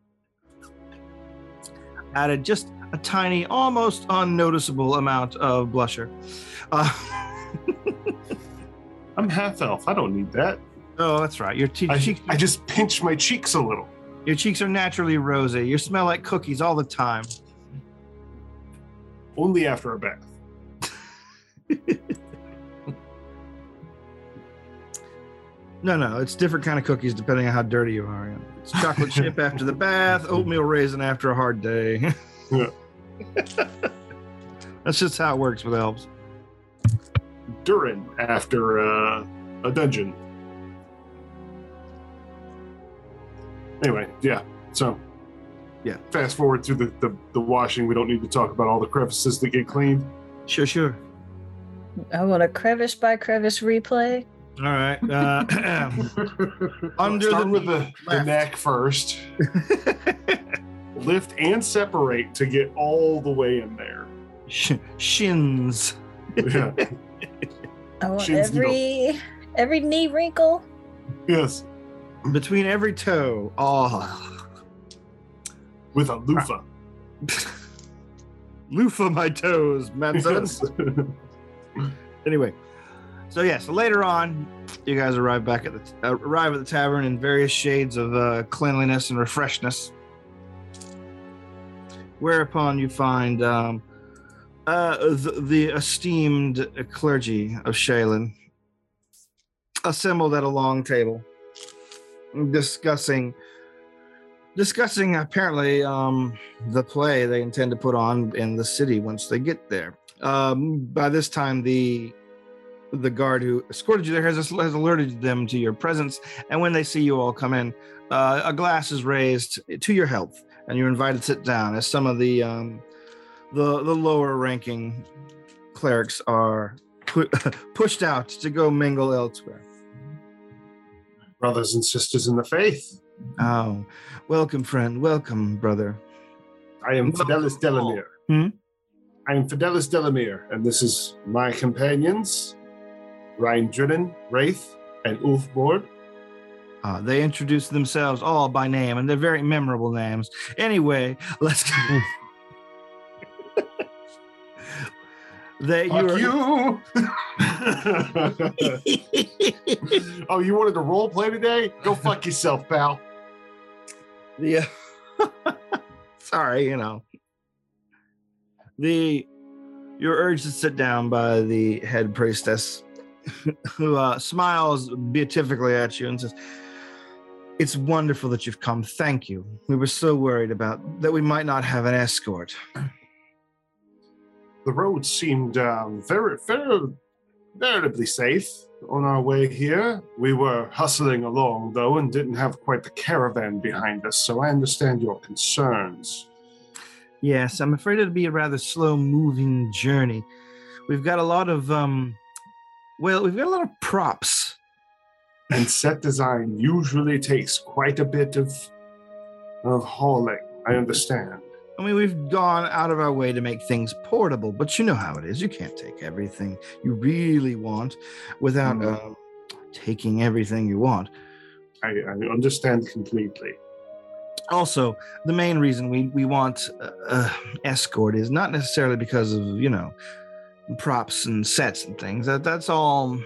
added just a tiny, almost unnoticeable amount of blusher. Uh, I'm half elf. I don't need that. oh, that's right. Your, te- I, cheeks, I just pinch my cheeks a little. your cheeks are naturally rosy. You smell like cookies all the time. Only after a bath. No, no, it's different kind of cookies depending on how dirty you are. It's chocolate chip after the bath, oatmeal raisin after a hard day. Yeah. That's just how it works with elves. Durin after uh, a dungeon. Anyway, yeah. So, Yeah. Fast forward through the, the, the washing. We don't need to talk about all the crevices that get cleaned. Sure, sure. I want a crevice by crevice replay. All right. Uh, Under Start the with the, the neck first. Lift and separate to get all the way in there. sh- shins. Yeah. I want Shins every every knee wrinkle. yes. Between every toe. Oh. With a loofah. Loofah my toes, man. Anyway so yeah so later on you guys arrive back at the uh, arrive at the tavern in various shades of uh, cleanliness and refreshness whereupon you find um, uh, the, the esteemed clergy of Shaylin assembled at a long table discussing discussing apparently um, the play they intend to put on in the city once they get there um, by this time the the guard who escorted you there has, has alerted them to your presence and when they see you all come in uh, a glass is raised to your health and you're invited to sit down as some of the um, the the lower ranking clerics are pu- pushed out to go mingle elsewhere Brothers and sisters in the faith. Oh welcome friend welcome brother I am Welcome Fidelis Delamere. Hmm? I am Fidelis Delamere, and this is my companions, Ryan Drinnen, Wraith, and Ulf Bord. Uh, they introduce themselves all by name, and they're very memorable names. Anyway, let's. they Fuck are- you! oh, you wanted to role play today? Go fuck yourself, pal. The uh, sorry, you know the you're urged to sit down by the head priestess, who uh, smiles beatifically at you and says. It's wonderful that you've come. Thank you. We were so worried about that we might not have an escort. The road seemed um, very, very, veritably safe on our way here. We were hustling along, though, and didn't have quite the caravan behind us, so I understand your concerns. Yes, I'm afraid it'll be a rather slow moving journey. We've got a lot of um well, we've got a lot of props. And set design usually takes quite a bit of, of hauling, I understand. I mean, we've gone out of our way to make things portable, but you know how it is. You can't take everything you really want without Mm. uh, taking everything you want. I, I understand completely. Also, the main reason we, we want uh, uh, escort is not necessarily because of, you know, props and sets and things. That That's all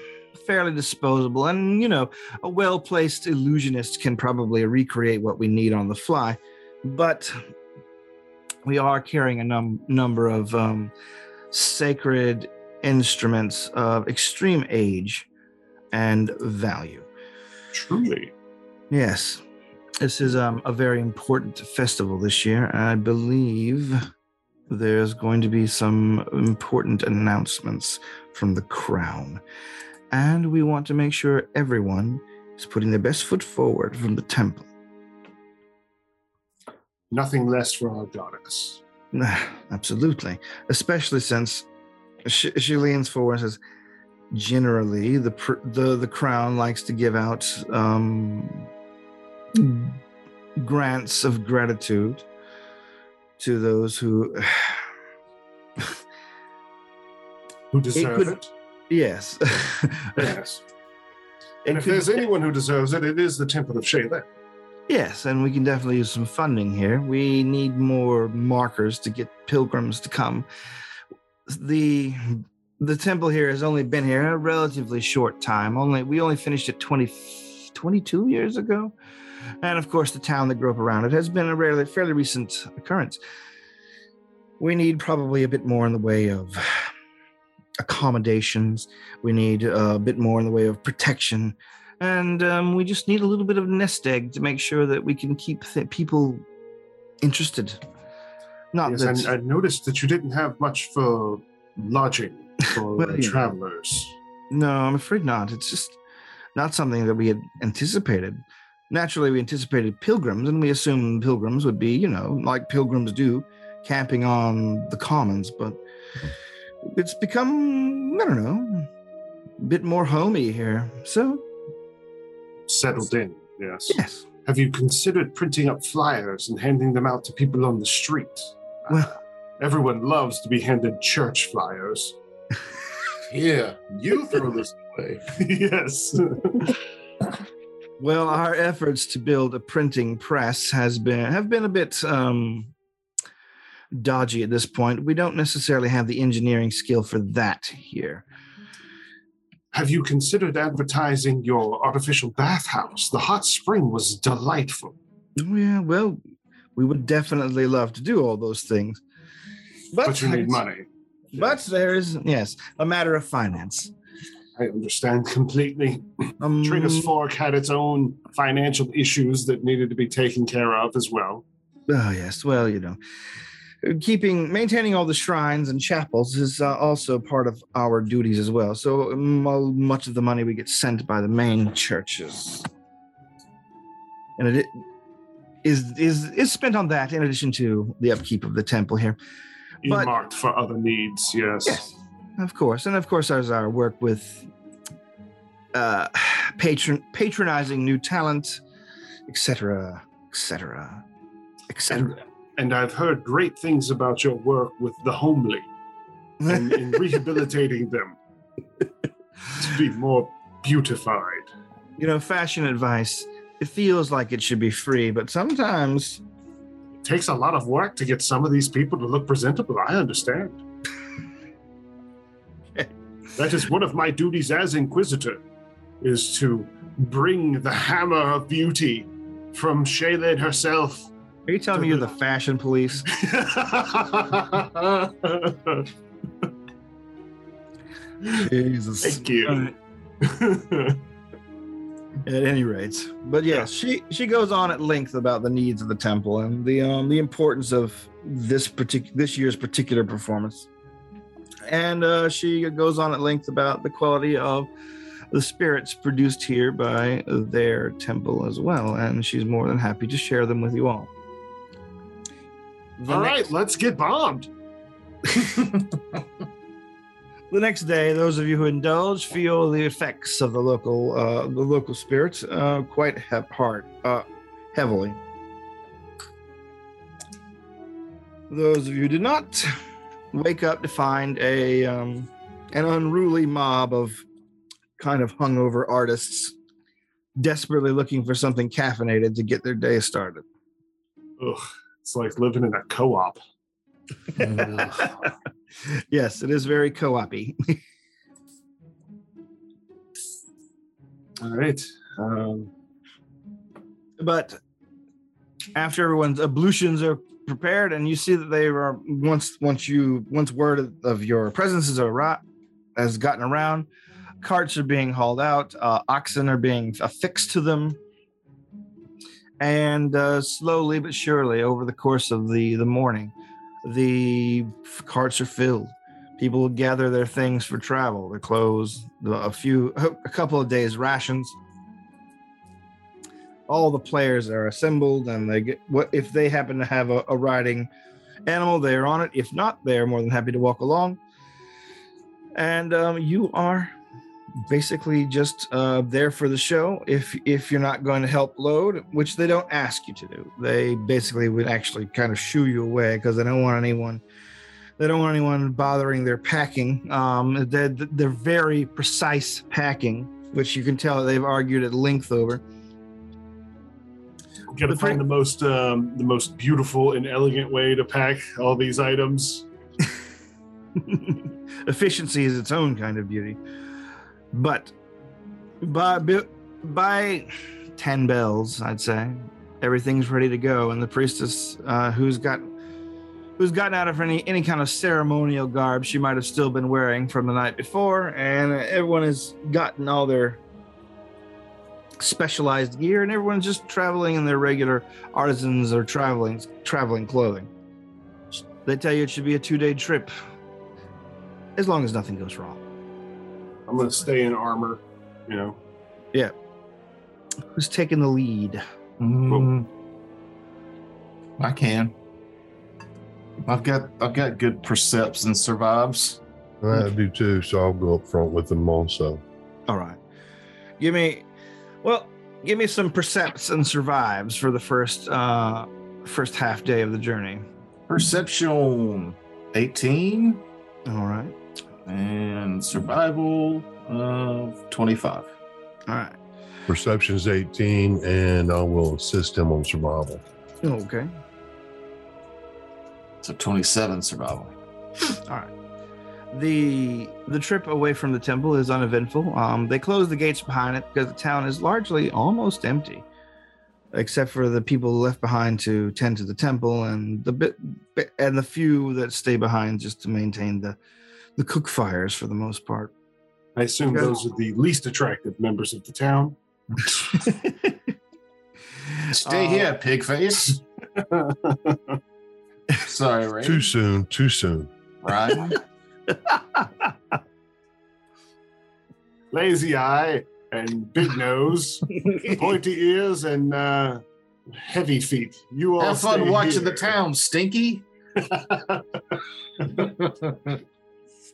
fairly disposable. And, you know, a well placed illusionist can probably recreate what we need on the fly. But we are carrying a num- number of um, sacred instruments of extreme age and value. Truly. Yes, this is um, a very important festival this year. I believe there's going to be some important announcements from the crown. And we want to make sure everyone is putting their best foot forward from the temple. Nothing less for our goddess. Absolutely. Especially since she, she leans forward and says, generally, the, pr- the, the crown likes to give out um, grants of gratitude to those who. Who deserve could- it? yes. Yes. It And if could- there's anyone who deserves it, it is the Temple of Shaylin. Yes, and we can definitely use some funding here. We need more markers to get pilgrims to come. The the temple here has only been here a relatively short time. Only we only finished it 20, 22 years ago. And of course the town that grew up around it has been a rarely fairly recent occurrence. We need probably a bit more in the way of accommodations. We need a bit more in the way of protection and um, we just need a little bit of nest egg to make sure that we can keep th- people interested. Not Yes, that and I noticed that you didn't have much for lodging for Well, yeah. travelers. no, I'm afraid not. It's just not something that we had anticipated. Naturally, we anticipated pilgrims, and we assumed pilgrims would be, you know, like pilgrims do, camping on the commons. But it's become, I don't know, a bit more homey here. So Settled in, yes. yes, Have you considered printing up flyers and handing them out to people on the street? Well- everyone loves to be handed church flyers. Yeah, you throw this away. yes. Well, our efforts to build a printing press has been have been a bit um, dodgy at this point. We don't necessarily have the engineering skill for that here. Have you considered advertising your artificial bathhouse? The hot spring was delightful. Oh, Yeah, well, we would definitely love to do all those things, but, But you need money. But there is yes a matter of finance. I understand completely. Um, Trader's Fork had its own financial issues that needed to be taken care of as well. Oh yes, well you know, keeping maintaining all the shrines and chapels is uh, also part of our duties as well. So um, much of the money we get sent by the main churches, and it is is is spent on that in addition to the upkeep of the temple here. But- Earmarked for other needs, yes. Yes, of course, and of course, there's our work with uh, patron patronizing new talent, etc., etc., etc. And, I've heard great things about your work with the homely and in rehabilitating them to be more beautified. you know, fashion advice. It feels like it should be free, but sometimes It takes a lot of work to get some of these people to look presentable. I understand. that is one of my duties as Inquisitor, is to bring the hammer of beauty from Shayled herself. Are you telling me you're the fashion police? Jesus. Thank you. At any rate, but yes, she she goes on at length about the needs of the temple and the um the importance of this particular this year's particular performance, and uh, she goes on at length about the quality of the spirits produced here by their temple as well, and she's more than happy to share them with you all. The All next- right, let's get bombed. The next day, those of you who indulge feel the effects of the local uh, the local spirits uh, quite he- hard, uh, heavily. Those of you who did not wake up to find a um, an unruly mob of kind of hungover artists desperately looking for something caffeinated to get their day started. Ugh, it's like living in a co-op. yes, it is very co-opy. All right. Um, but after everyone's ablutions are prepared and you see that they are once once you once word of your presence is has gotten around carts are being hauled out uh, oxen are being affixed to them and uh, slowly but surely over the course of the the morning the carts are filled. People gather their things for travel their clothes a few a couple of days rations. All the players are assembled and they get what if they happen to have a, a riding animal they're on it. If not they're more than happy to walk along. And um, you are basically just uh, there for the show. If if you're not going to help load which they don't ask you to do they basically would actually kind of shoo you away because they don't want anyone they don't want anyone bothering their packing. Um, they're, they're very precise packing which you can tell they've argued at length over. Got to find the most um, the most beautiful and elegant way to pack all these items. efficiency is its own kind of beauty but by by 10 bells i'd say everything's ready to go. And the priestess uh, who's got who's gotten out of any any kind of ceremonial garb she might have still been wearing from the night before. And everyone has gotten all their specialized gear and everyone's just traveling in their regular artisans or traveling traveling clothing. They tell you it should be a two-day trip as long as nothing goes wrong. I'm gonna stay in armor. You know, Yeah. Who's taking the lead? Mm, I can. I've got I've got good percepts and survives. I do too, so I'll go up front with them also. All right. Give me well, give me some percepts and survives for the first uh first half day of the journey. Perception 18 All right. And survival of 25. All right. Perception's 18, and I will assist him on survival. Okay. So 27 survival. All right. The the trip away from the temple is uneventful. Um, they close the gates behind it because the town is largely almost empty, except for the people left behind to tend to the temple and the bit bit- and the few that stay behind just to maintain the the cook fires for the most part. I assume Okay. those are the least attractive members of the town. Stay Uh, here, pig face. Sorry, Ray. Too soon, too soon. Right? Lazy eye and big nose, pointy ears, and uh, heavy feet. You all Have fun watching here. the town, Stinky.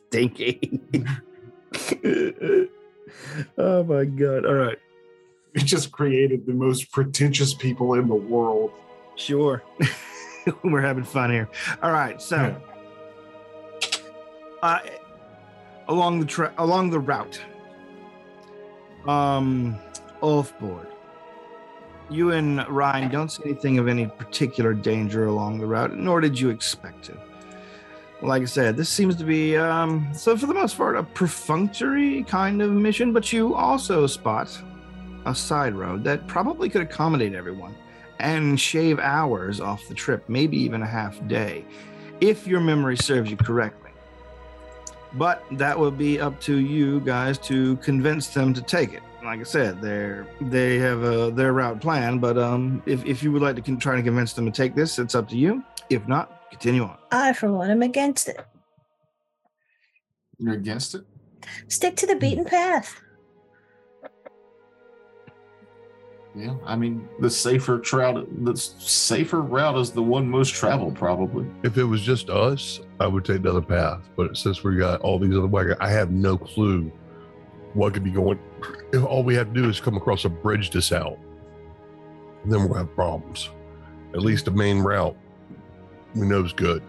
Stinky. oh my god! All right. We just created the most pretentious people in the world. Sure. We're having fun here. All right. So, uh, along the tra- along the route, um, Ulf Bord. You and Ryan don't see anything of any particular danger along the route, nor did you expect to. Like I said, this seems to be, um, so for the most part, a perfunctory kind of mission, but you also spot a side road that probably could accommodate everyone and shave hours off the trip, maybe even a half day, if your memory serves you correctly. But that will be up to you guys to convince them to take it. Like I said, they're they have a their route plan, but um, if if you would like to con- try to convince them to take this, it's up to you. If not, continue on. I, for one, am against it. You're against it? Stick to the beaten hmm. path. Yeah. I mean, the safer trout, the safer route is the one most traveled, probably. If it was just us, I would take the other path. But since we got all these other wagons, I have no clue what could be going. If all we have to do is come across a bridge to sell, then we'll have problems. At least the main route. We know it's good.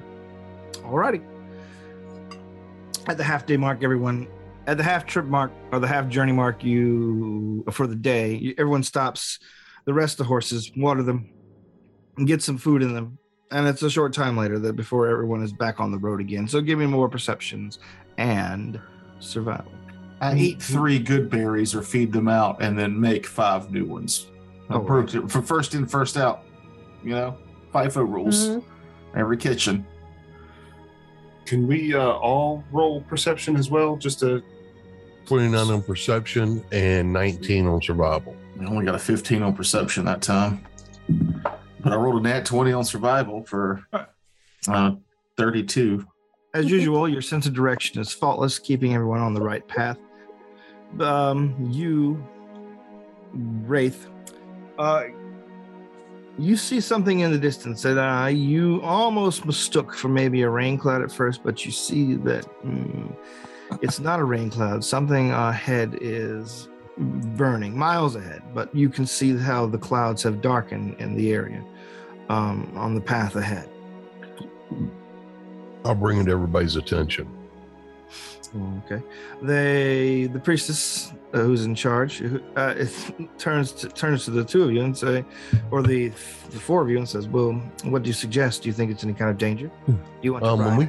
Alrighty. At the half day mark, everyone at the half trip mark or the half journey mark, you for the day, you, everyone stops the rest of the horses, water them, and get some food in them. And it's a short time later that before everyone is back on the road again. So give me more perceptions and survival. I eat three good berries or feed them out and then make five new ones. I Oh, broke it for first in, first out. You know, FIFO rules. Mhm. Every kitchen. Can we uh, all roll perception as well? Just to 29 on perception and 19 on survival. I only got a 15 on perception that time. But I rolled a nat 20 on survival for uh, 32. As usual, your sense of direction is faultless, keeping everyone on the right path. Um, you, Wraith, uh, you see something in the distance that uh, you almost mistook for maybe a rain cloud at first, but you see that mm, it's not a rain cloud. Something ahead is burning, miles ahead, but you can see how the clouds have darkened in the area um, on the path ahead. I'll bring it to everybody's attention. Okay. They, the priestess uh, who's in charge, uh, it turns to, turns to the two of you and say, or the the four of you and says, "Well, what do you suggest? Do you think it's any kind of danger? Do you want to Um, when we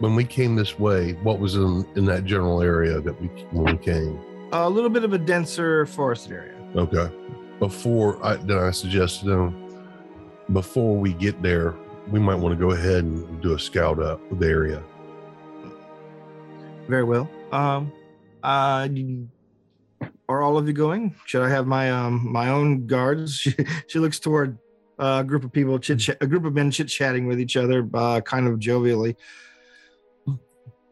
when we came this way, what was in in that general area that we when we came? a little bit of a denser forested area. Okay. Before I then I suggested them before we get there, we might want to go ahead and do a scout up of the area. Very well. Um, uh, are all of you going? Should I have my um my own guards? She, she looks toward uh, a group of people chit chat, a group of men chit chatting with each other, uh, kind of jovially.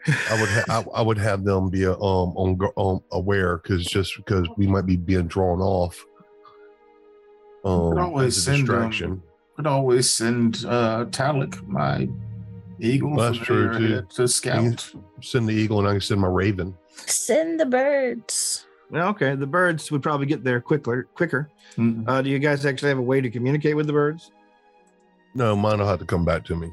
I would ha- I, I would have them be um on gu- um, aware because just because we might be being drawn off. Um, always as a send them- distraction. Could always send uh, Talik, my eagle, That's from true, too. ahead to scout. Send the eagle and I can send my raven. Send the birds. Yeah, Okay, the birds would probably get there quicker. Quicker. Mm. Uh, do you guys actually have a way to communicate with the birds? No, mine will have to come back to me.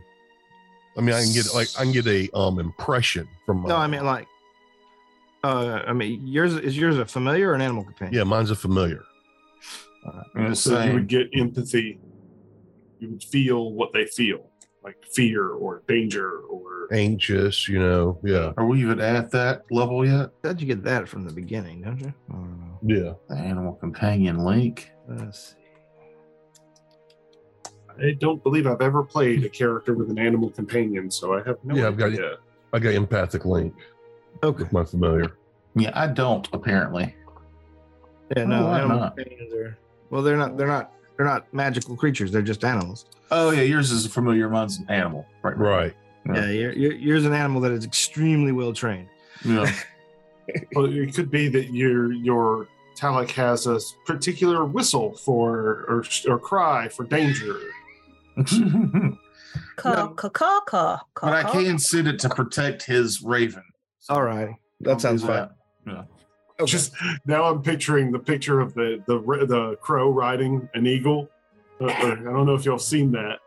I mean, I can get like I can get a um impression from. No, uh, I mean like. Uh, I mean, yours is yours a familiar or an animal companion? yeah, mine's a familiar. I'm so you would get empathy. You would feel what they feel, like fear or danger or Anxious, you know. Yeah, are we even at that level yet? How'd you get that from the beginning, don't you? I don't know. yeah. The animal companion link. Let's see. I don't believe I've ever played a character with an animal companion, so I have no Yeah, I've got idea. I got empathic link Okay. with my familiar. Yeah, I don't apparently. Yeah, oh, no, Oh, why animal not? companions are. Well, they're not. They're not. They're not magical creatures. They're just animals. Oh yeah, yours is a familiar. Mine's an animal. Right. Right. Yeah. Yeah, you're, you're, yours an animal that is extremely well trained. Yeah. Well, it could be that your your Talak has a particular whistle for or or cry for danger. Caw, No. caw, caw, caw, but I caw. can send it to protect his raven. All right, that I'll sounds do fine. that. Just now, I'm picturing the picture of the the the crow riding an eagle. Uh, or- I don't know if y'all seen that.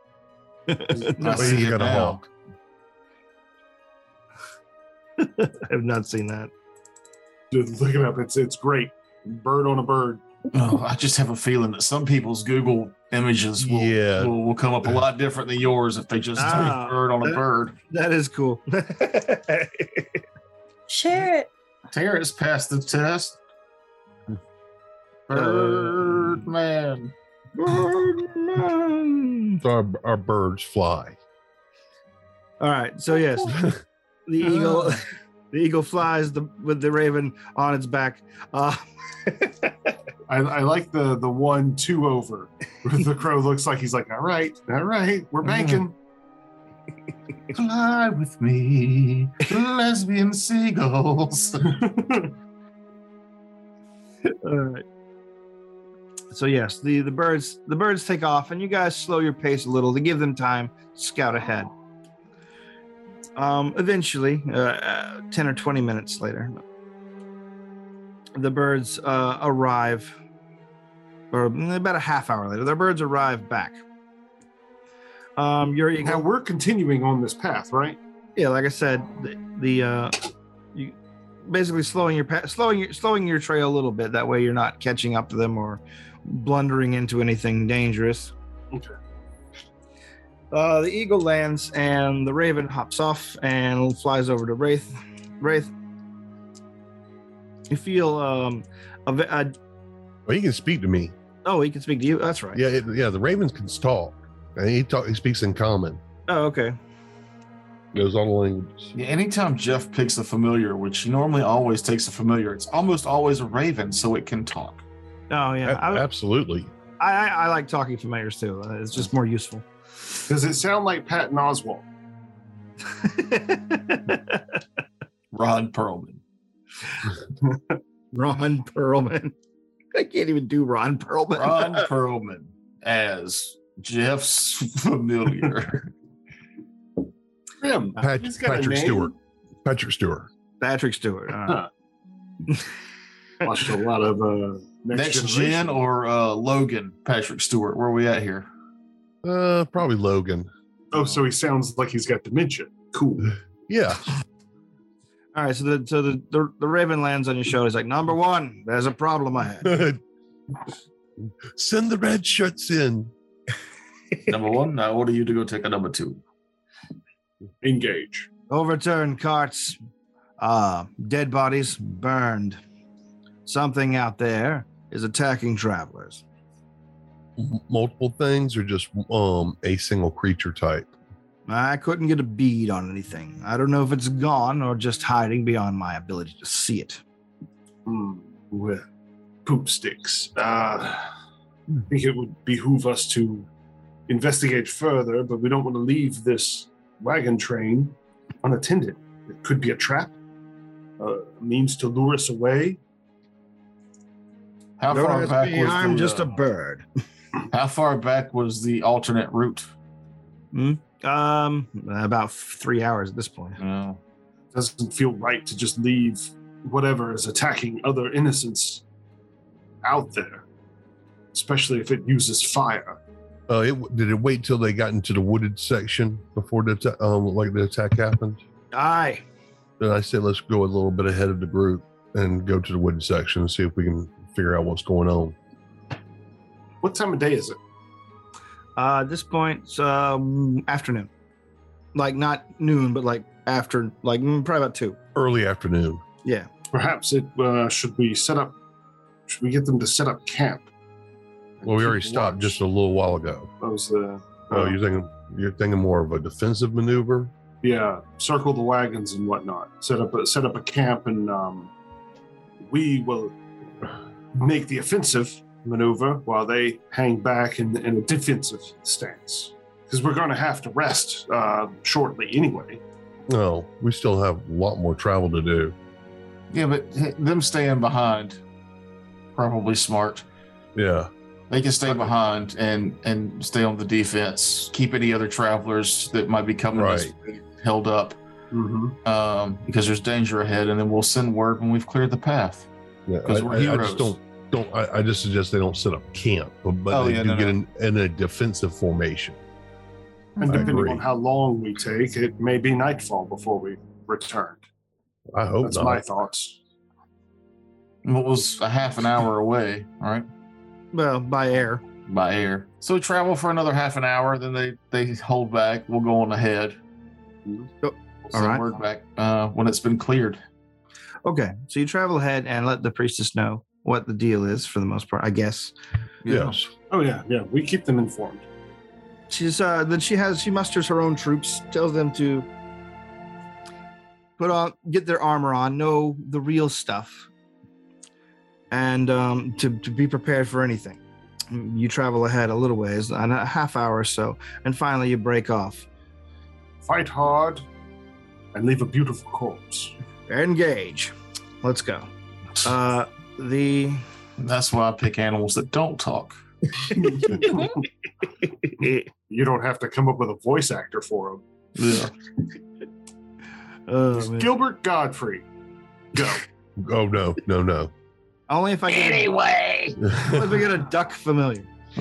I see he's it got a now. hawk. I have not seen that. Just look it up. It's it's great. Bird on a bird. Oh, I just have a feeling that some people's Google images will, Yeah. will, will come up a lot different than yours if they just Ah, type bird on a that- bird. That is cool. Share it. Terrace passed the test. Bird man. So our, our birds fly. All right. So yes, the eagle, the eagle flies the with the raven on its back. Uh, I, I like the the one two over. where the crow looks like he's like, all right, all right, we're banking. Fly with me, lesbian seagulls. All right. So yes, the the birds the birds take off, and you guys slow your pace a little to give them time to scout ahead. Um, eventually, uh, uh, ten or twenty minutes later, the birds uh, arrive, or about a half hour later, the birds arrive back. Um, your now we're continuing on this path, right? Yeah, like I said, the, the uh, you basically slowing your pa- slowing your slowing your trail a little bit. That way, you're not catching up to them or blundering into anything dangerous. Okay. Uh, the eagle lands and the raven hops off and flies over to Wraith. Wraith, you feel um, a, a Well, he can speak to me. oh, he can speak to you. That's right. Yeah, it, yeah. The Ravens can talk. And he talk. He speaks in common. Oh, okay. Knows all the languages. Yeah, anytime Jeff picks a familiar, which he normally always takes a familiar, it's almost always a raven, so it can talk. Oh, yeah. A- I, absolutely. I, I, I like talking familiars too. Uh, It's just more useful. Does it sound like Patton Oswalt? Ron Perlman. Ron Perlman. I can't even do Ron Perlman. Ron Perlman as Jeff's familiar. Him. Pat- He's got a Patrick. Stewart. Patrick Stewart. Patrick Stewart. Uh, Watched a lot of uh, Next, next, gen or uh, Logan Patrick Stewart? Where are we at here? Uh, probably Logan. Oh, so he sounds like he's got dementia. Cool. Yeah. all right, so the so the, the the Raven lands on your shoulder. He's like, number one, there's a problem ahead. Send the red shirts in. Number one, I order you to go take a number two. Engage. Overturned carts, uh, dead bodies burned. Something out there is attacking travelers. Multiple things or just um a single creature type. I couldn't get a bead on anything. I don't know if it's gone or just hiding beyond my ability to see it. Hmm. Well, poop sticks. Uh, I think it would behoove us to investigate further, but we don't want to leave this wagon train unattended. It could be a trap, a means to lure us away. How Don't far ask back me, was I'm the, just a uh, bird. How far back was the alternate route? Um, about three hours at this point. No. Doesn't feel right to just leave whatever is attacking other innocents out there, especially if it uses fire. Uh, it, did it wait till they got into the wooded section before the um like the attack happened? Aye. Then I said let's go a little bit ahead of the group and go to the wooded section and see if we can figure out what's going on. What time of day is it? Uh, at this point, it's um, afternoon. Like not noon, but like after, like mm, probably about two. Early afternoon. Yeah. Perhaps it uh, should we set up? Should we get them to set up camp? Well, we keep already stopped watch? just a little while ago. That was the. Oh, uh, you're thinking you're thinking more of a defensive maneuver? yeah, circle the wagons and whatnot. Set up a set up a camp, and um, we will make the offensive maneuver while they hang back in, in a defensive stance. Because we're going to have to rest uh, shortly anyway. No, we still have a lot more travel to do. Yeah, but them staying behind, probably smart. Yeah. They can stay behind and and stay on the defense. Keep any other travelers that might be coming this way held up Mm-hmm. um, because there's danger ahead, and then we'll send word when we've cleared the path. Yeah. 'Cause I, we're I- I just don't don't I, I just suggest they don't set up camp, but, but Oh, they yeah, do no, get no. in, in a defensive formation. And I depending agree. on how long we take, it may be nightfall before we return. I hope That's not. my thoughts. What was a half an hour away, right? Well, by air. By air. So we travel for another half an hour, then they they hold back. We'll go on ahead. We'll send right. word back uh, when it's been cleared. Okay. So you travel ahead and let the priestess know what the deal is for the most part, I guess. Yes. Oh yeah, yeah. We keep them informed. She's uh then she has she musters her own troops, tells them to put on get their armor on, know the real stuff, and um to, to be prepared for anything. You travel ahead a little ways, a half hour or so, and finally you break off. Fight hard and leave a beautiful corpse. Engage. Let's go. Uh the That's why I pick animals that don't talk. you don't have to come up with a voice actor for them. Yeah. oh. Gilbert Gottfried. Go. Oh no, no, no. only if I get Anyway, only if I get a duck familiar.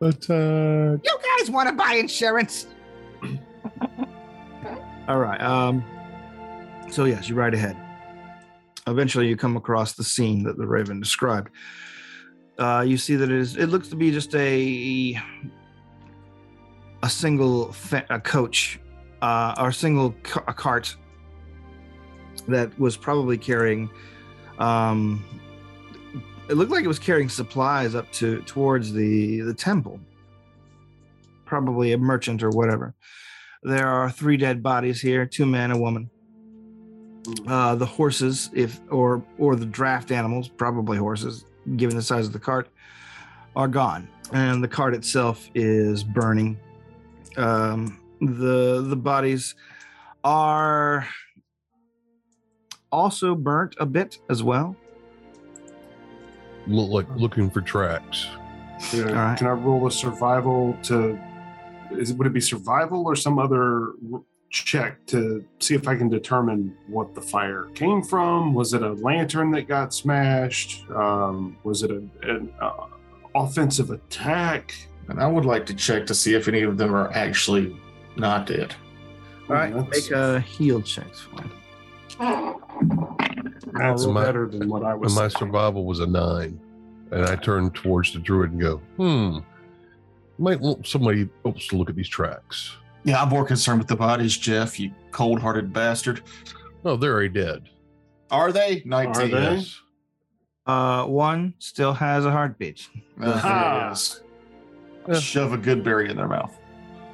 Attack. You guys want to buy insurance? All right. Um. So yes, you ride ahead. Eventually, you come across the scene that the Raven described. Uh, you see that it is. It looks to be just a a single fa- a coach, uh, or a single ca- a cart that was probably carrying. Um, it looked like it was carrying supplies up to towards the the temple. Probably a merchant or whatever. There are three dead bodies here two men a woman. Uh, the horses if or or the draft animals probably horses given the size of the cart are gone. And the cart itself is burning. Um, the the bodies are also burnt a bit as well Look like looking for tracks. Yeah, All right. Can I roll a survival to? Is it would it be survival or some other check to see if I can determine what the fire came from? Was it a lantern that got smashed? Um, was it a, an uh, offensive attack? And I would like to check to see if any of them are actually not dead. all right That's- make a heal checks for me. That's my- better than what I was. My thinking. survival was a nine. And I turned towards the druid and go, hmm. Might want somebody else to look at these tracks. Yeah, I'm more concerned with the bodies, Jeff, you cold hearted bastard. Oh, they're already dead. Are they? 19. they? Yes. Uh, one still has a heartbeat. Uh, there Aha. Yeah. Shove a goodberry in their mouth.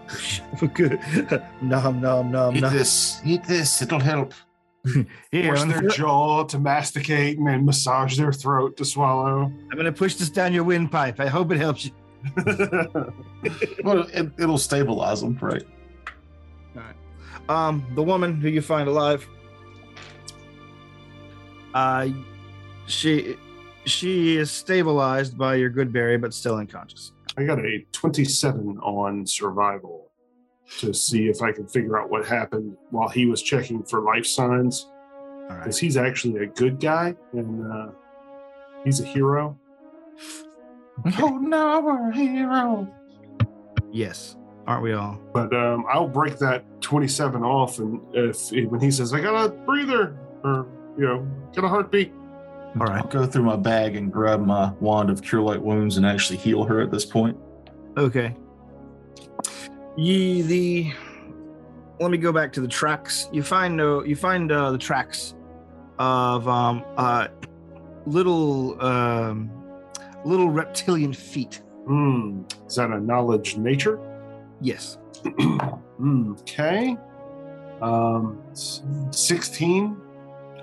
For good. nom nom nom Eat nom. this. Eat this. It'll help. Here, Force their jaw to masticate and then massage their throat to swallow. I'm gonna push this down your windpipe. I hope it helps you. Well, it, it'll stabilize them, right? Um, the woman who you find alive, uh, she she is stabilized by your goodberry, but still unconscious. I got a 27 on survival to see if I can figure out what happened while he was checking for life signs. All Because he's actually a good guy and uh, he's a hero. Oh no, we're a hero. Yes, aren't we all? But um, I'll break that 27 off. And if when he says, I got a breather or, you know, got a heartbeat, All right. I'll go through my bag and grab my wand of cure light wounds and actually heal her at this point. Okay. Ye the let me go back to the tracks. You find no you find uh, the tracks of um uh little um little reptilian feet. hmm, is that a knowledge nature? Yes. Okay. Um, 16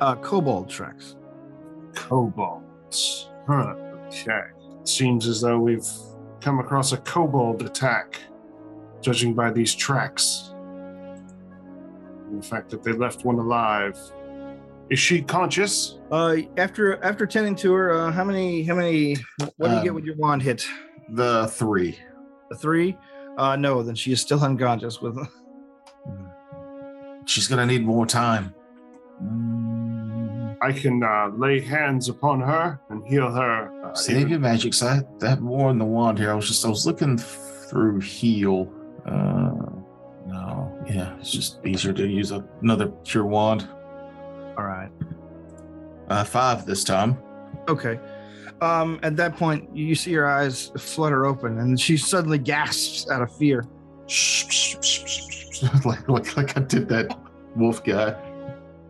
Uh kobold tracks. kobolds. Huh. Okay. Seems as though we've come across a kobold attack, judging by these tracks. And the fact that they left one alive. Is she conscious? Uh after after tending to her, uh how many how many what do you get Um, with your wand hit? The three. The three? Uh no, then she is still unconscious with her. She's gonna need more time. I can uh, lay hands upon her and heal her. Uh, Save even- your magic. So I had that more in the wand here. I was just I was looking through heal. Uh no, yeah, it's just easier to use a, another cure wand. all right. Uh five this time. Okay. Um, at that point, you see her eyes flutter open, and she suddenly gasps out of fear. like, like like I did that wolf guy.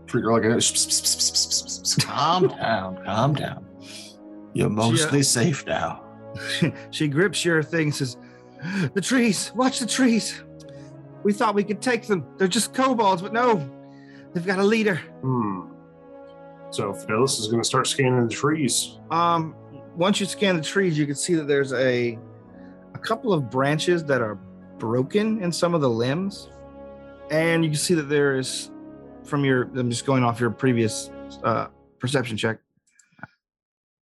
Treat her like a calm down, calm down. You're mostly safe now. she grips your thing, says, "The trees! Watch the trees! We thought we could take them. They're just kobolds, but no, they've got a leader." Hmm. So Phyllis is going to start scanning the trees. Um, once you scan the trees, you can see that there's a a couple of branches that are broken in some of the limbs, and you can see that there is from your. I'm just going off your previous uh, perception check.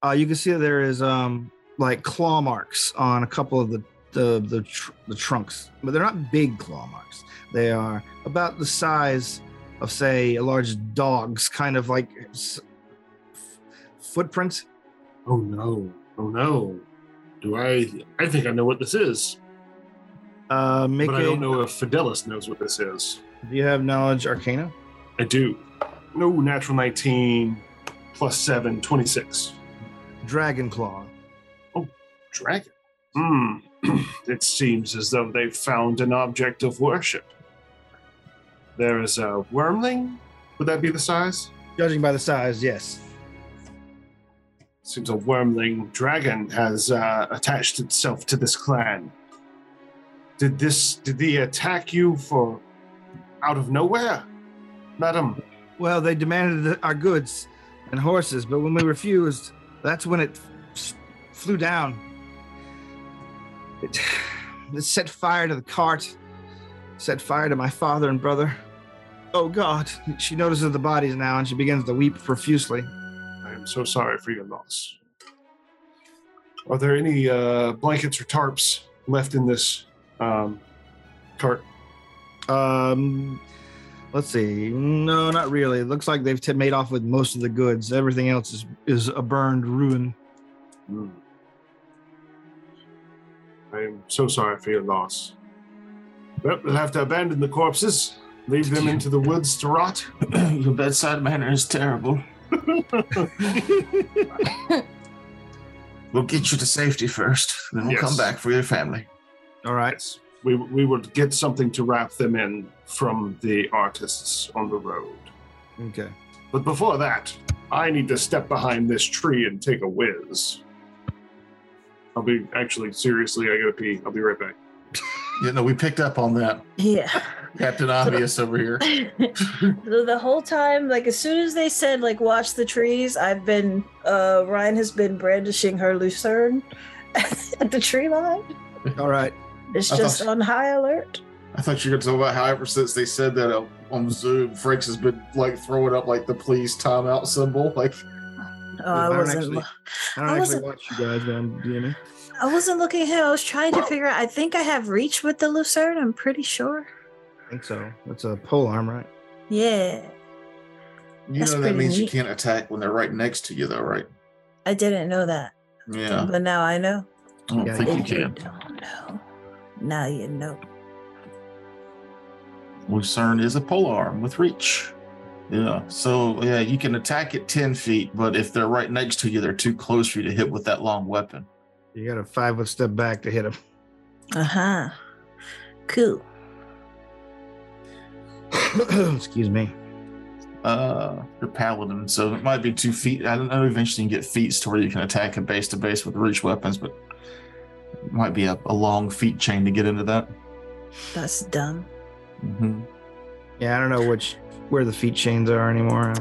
Uh, you can see that there is um like claw marks on a couple of the the the, tr- the trunks, but they're not big claw marks. They are about the size of say a large dog's kind of like s- footprint Oh no! Oh no! Do I? I think I know what this is, Uh, make but I don't know if Fidelis knows what this is. Do you have knowledge arcana? I do. No, natural 19 plus 7, 26. Dragon claw. Oh, dragon. Hmm. it seems as though they've found an object of worship. There is a wyrmling. Would that be the size? Judging by the size, yes. Seems a wyrmling dragon has uh, attached itself to this clan. Did this? Did they attack you for out of nowhere, madam? Well, they demanded our goods and horses, but when we refused, that's when it f- flew down. It, it set fire to the cart, set fire to my father and brother. Oh God! She notices the bodies now, and she begins to weep profusely. I am so sorry for your loss. Are there any uh, blankets or tarps left in this um, cart? Um, let's see. No, not really. It looks like they've t- made off with most of the goods. Everything else is is a burned ruin. Hmm. I am so sorry for your loss. Well, we'll have to abandon the corpses, leave them into the woods to rot. Your bedside manner is terrible. We'll get you to safety first, then we'll Yes. come back for your family. All right. Yes, we, we would get something to wrap them in from the artists on the road. Okay. But before that, I need to step behind this tree and take a whiz. I'll be actually seriously. I gotta pee. I'll be right back. You know, we picked up on that. Yeah. Captain Obvious over here. the, the whole time, like as soon as they said like watch the trees, I've been uh Ryan has been brandishing her lucerne at the tree line. All right. It's I just thought- on high alert. I thought you were going to talk about how ever since they said that uh, on Zoom, Frakes has been like throwing up like the please timeout symbol. Like, Oh, I don't wasn't. actually- I don't I actually wasn't- watch you guys, man. Do you? I wasn't looking at him. I was trying to figure out. I think I have reach with the lucerne. I'm pretty sure. I think so. That's a pole arm, right? Yeah, you That's know that pretty means you can't attack when they're right next to you, though, right? I didn't know that, Yeah, but now I know. I don't Yeah, think you If can. don't know, now you know. Lucerne is a pole arm with reach. Yeah, so yeah, you can attack at 10 feet, but if they're right next to you, they're too close for you to hit with that long weapon. You got a five foot step back to hit them. Uh huh. Cool. Excuse me. Uh, you're paladin, so it might be two feet. I don't know. Eventually, you can get feats to where you can attack a base to base with reach weapons, but it might be a, a long feat chain to get into that. That's dumb. hmm Yeah, I don't know which where the feet chains are anymore.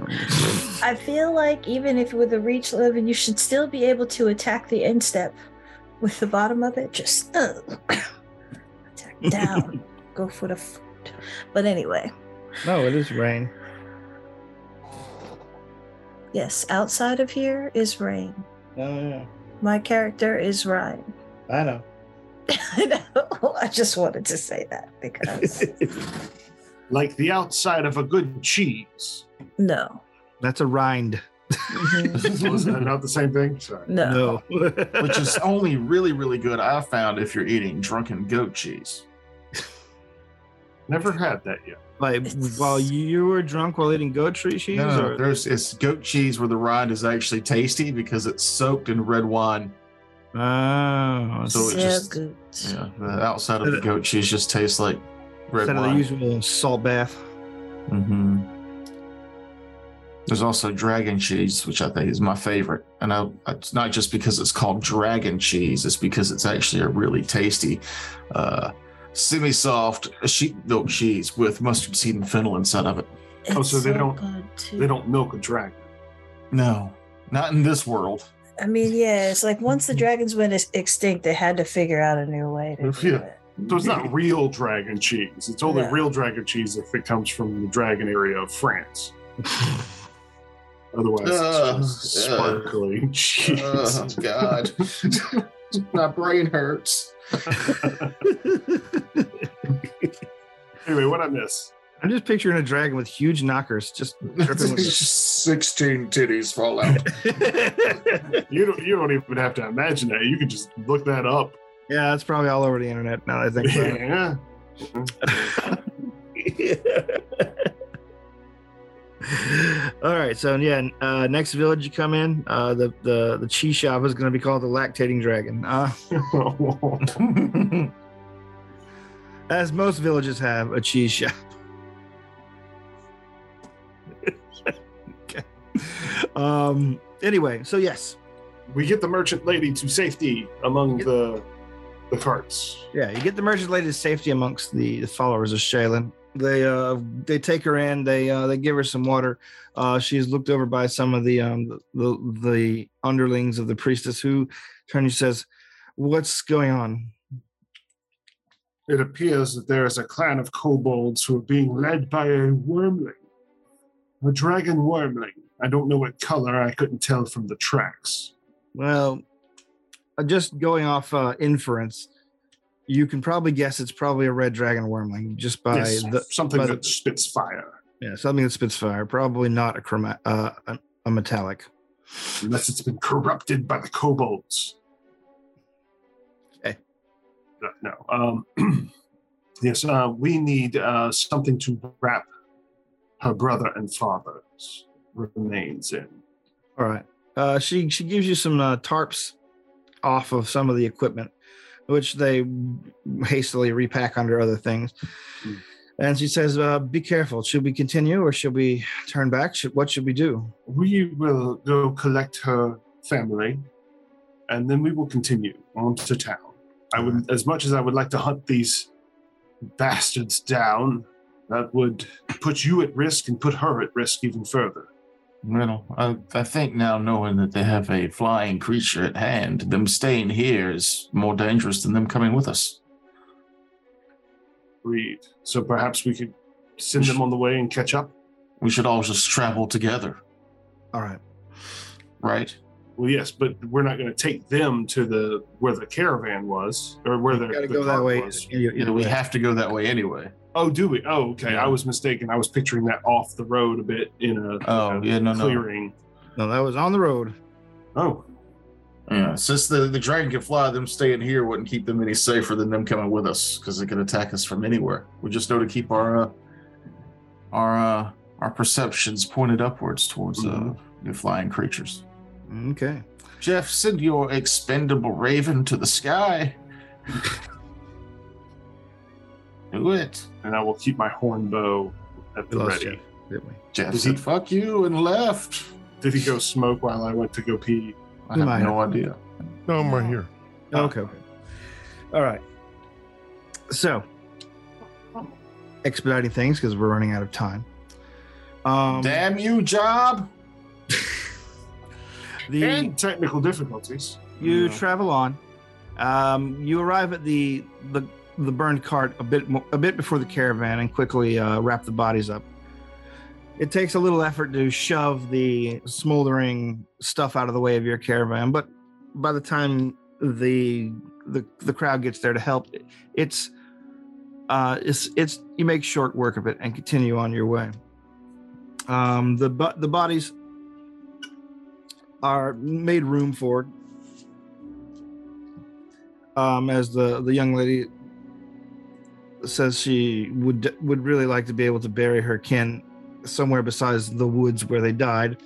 I feel like even if with a reach level, you should still be able to attack the instep with the bottom of it. Just uh, attack down, go for the foot. But anyway, no, it is rain. yes, outside of here is rain. Oh yeah, My character is Ryan. I know. I know. I just wanted to say that because Like the outside of a good cheese. no, That's a rind. Mhm. So is that not the same thing? Sorry. no, No. Which is only really, really good. I found if you're eating drunken goat cheese. Never had that yet. like It's- while you were drunk while eating goat cheese, No, no, or there's it's goat cheese where the rind is actually tasty because it's soaked in red wine. oh, So it just- good. Yeah, the outside of the goat cheese just tastes like red instead of the usual salt bath. hmm There's also dragon cheese, which I think is my favorite, and I, it's not just because it's called dragon cheese; it's because it's actually a really tasty, uh, semi-soft sheep milk cheese with mustard seed and fennel inside of it. Oh, so they don't- They don't milk a dragon. No, not in this world. I mean, yeah, it's like once the dragons went extinct, they had to figure out a new way to do Yeah. it. So it's not real dragon cheese. It's only No. real dragon cheese if it comes from the dragon area of France. Otherwise, Ugh, it's just ugh. sparkling cheese. Oh God, my brain hurts. anyway, what I miss? I'm just picturing a dragon with huge knockers, just dripping with. Sixteen titties fall out. You don't you don't even have to imagine that. You can just look that up. Yeah, that's probably all over the internet now. that I think about it. Yeah. All right, so yeah, uh, next village you come in, uh, the the the cheese shop is going to be called the Lactating Dragon, uh, as most villages have a cheese shop. okay. Um. Anyway, so yes, we get the merchant lady to safety among the the carts. yeah, you get the merchant lady to safety amongst the, the followers of Shaylin. They uh they take her in. They uh they give her some water. Uh, she is looked over by some of the um the the underlings of the priestess who turn and says, "What's going on?" It appears that there is a clan of kobolds who are being led by a wyrmling, a dragon wyrmling. I don't know what color. I couldn't tell from the tracks. Well, just going off uh, inference, you can probably guess it's probably a red dragon wyrmling just by Yes, the something by the- that spits fire, yeah something that spits fire. Probably not a chroma- uh, a, a metallic. unless it's been corrupted by the kobolds. Okay. No, no. Um, yes, uh, we need uh, something to wrap her brother and father's remains in. All right. Uh, she she gives you some uh, tarps off of some of the equipment, which they hastily repack under other things. Hmm. And she says, uh, "Be careful. Should we continue or should we turn back? Should, what should we do?" We will go collect her family, and then we will continue on to town. I would, as much as I would like to hunt these bastards down, that would put you at risk and put her at risk even further. Well, I, I think now knowing that they have a flying creature at hand, them staying here is more dangerous than them coming with us. Read. So perhaps we could send them on the way and catch up. We should all just travel together, All right. right? Well, yes, but we're not going to take them to the where the caravan was or where the, Got to the go that way. was. You- You know, we have to go that way anyway. Oh, do we? Oh, okay. Yeah. I was mistaken. I was picturing that off the road a bit in a, Oh, a yeah, no, no. clearing. No, that was on the road. Oh, Yeah, since the, the dragon can fly, them staying here wouldn't keep them any safer than them coming with us because they could attack us from anywhere. We just know to keep our uh, our uh, our perceptions pointed upwards towards uh, Mhm. the flying creatures. Okay. Jeff, send your expendable raven to the sky. Do it. and I will keep my horn bow at the ready. Jeff, didn't we? Jeff Did said, he- "Fuck you," and left. Did he go smoke while I went to go pee? I have might no idea. No, I'm right here. Okay. Okay. All right. So, expediting things because we're running out of time. Um, Damn you, job! the and technical difficulties. you Yeah. travel on. Um, you arrive at the the the burned cart a bit mo- a bit before the caravan and quickly uh, wrap the bodies up. It takes a little effort to shove the smoldering stuff out of the way of your caravan, but by the time the the, the crowd gets there to help, it's uh, it's it's you make short work of it and continue on your way. Um, the the bodies are made room for um, as the the young lady says she would would really like to be able to bury her kin somewhere besides the woods where they died.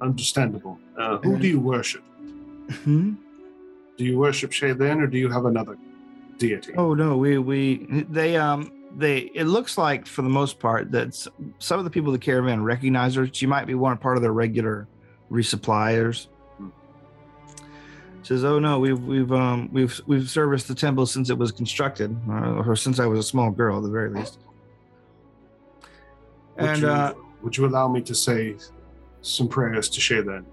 Understandable. Uh, who do you worship? Hmm? Do you worship Shaylin or do you have another deity? Oh no, we we they um they it looks like for the most part that some of the people in the caravan recognize her. She might be one part of their regular resuppliers. Says, oh no, we've we've um we've we've serviced the temple since it was constructed, uh, or since I was a small girl at the very least. would, And you, uh, would you allow me to say some prayers to Shaylin?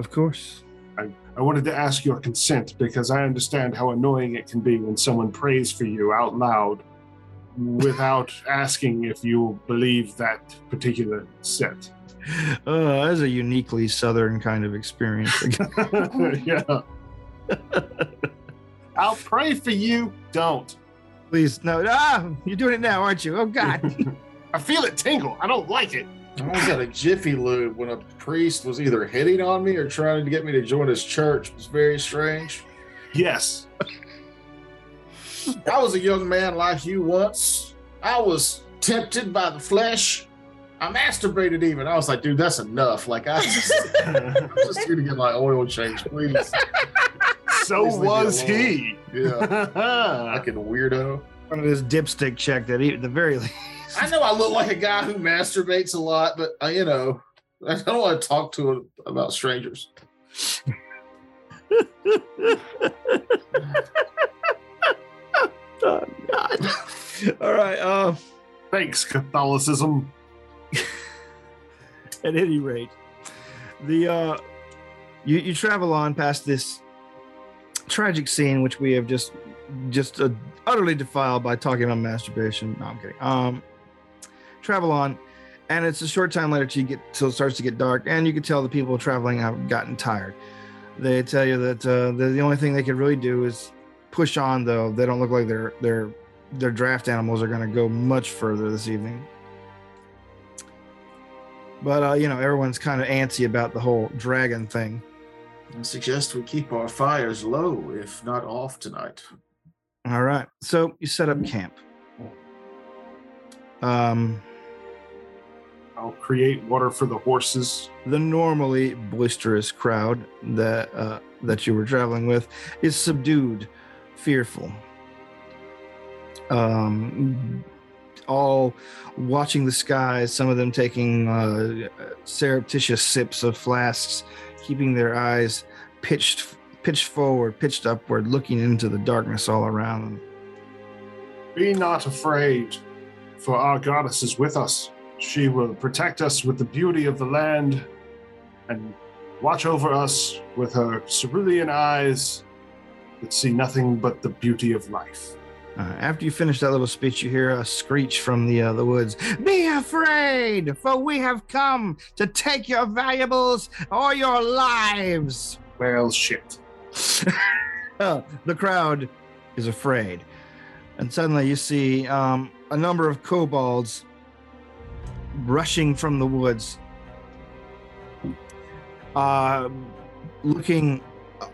of course, I wanted to ask your consent because I understand how annoying it can be when someone prays for you out loud without asking if you believe that particular set. uh, that's a uniquely southern kind of experience. yeah. I'll pray for you. Don't. Please, no. Ah, you're doing it now, aren't you? Oh God. I feel it tingle. I don't like it. I was at a Jiffy Lube when a priest was either hitting on me or trying to get me to join his church. It was very strange. Yes. I was a young man like you once. I was tempted by the flesh. I masturbated even. I was like, dude, that's enough. Like, I just, I'm just here to get my oil changed, please. so Please was he. Yeah, I fucking weirdo. One of this dipstick check that he, at the very least. I know I look like a guy who masturbates a lot, but uh, you know, I don't want to talk to him about strangers. Oh God. All right. Uh, Thanks, Catholicism. at any rate, the uh, you you travel on past this tragic scene, which we have just just uh, utterly defiled by talking about masturbation. No, I'm kidding. Um, travel on, and it's a short time later till you get till it starts to get dark, and you can tell the people traveling have gotten tired. They tell you that uh, the, the only thing they can really do is push on. Though they don't look like their their their draft animals are going to go much further this evening. But uh, you know, everyone's kind of antsy about the whole dragon thing. I suggest we keep our fires low, if not off tonight. All right. So you set up camp. Um, I'll create water for the horses. the normally boisterous crowd that uh, that you were traveling with is subdued, fearful. Um, all watching the skies. Some of them taking uh, surreptitious sips of flasks, keeping their eyes pitched pitched forward, pitched upward, looking into the darkness all around them. Be not afraid, for our goddess is with us. She will protect us with the beauty of the land and watch over us with her cerulean eyes that see nothing but the beauty of life. Uh, after you finish that little speech, you hear a screech from the uh, the woods. Be afraid, for we have come to take your valuables or your lives. Well, shit. Uh, the crowd is afraid, and suddenly you see um, a number of kobolds rushing from the woods, uh, looking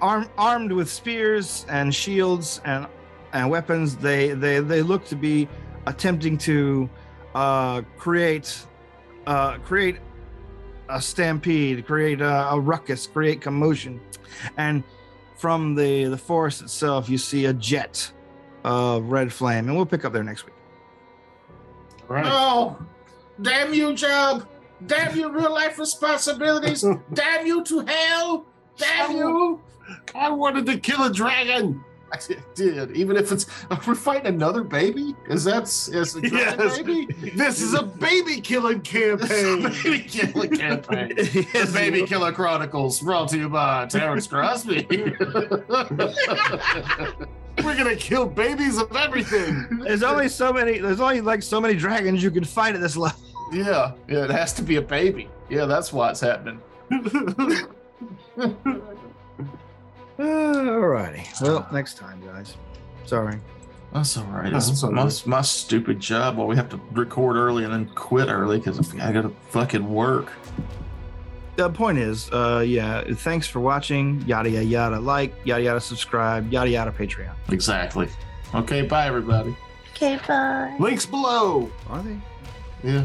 arm, armed with spears and shields and and weapons. They they they look to be attempting to uh, create uh, create a stampede, create a, a ruckus, create commotion, and from the the forest itself, you see a jet of red flame, and we'll pick up there next week. All right. No! Damn you, job! Damn you, real life responsibilities! Damn you to hell! Damn you! I wanted to kill a dragon. I did, even if it's we're fighting another baby. Is that is a Yes. baby? This is a baby killing campaign. baby killer campaign. The Baby Killer Chronicles, brought to you by Terrence Crosby. We're gonna kill babies of everything. There's only so many. There's only like so many dragons you can fight at this level. yeah, yeah, it has to be a baby. Yeah, that's why it's happening. Alrighty. Well, next time, guys. Sorry. That's all right. That's It's all my, right. my stupid job. Well, we have to record early and then quit early because I got to fucking work. The point is, uh, yeah. Thanks for watching. Yada yada yada. Like yada yada. Subscribe. Yada yada. Patreon. Exactly. Okay, bye, everybody. Okay, bye. Links below. Are they? Yeah.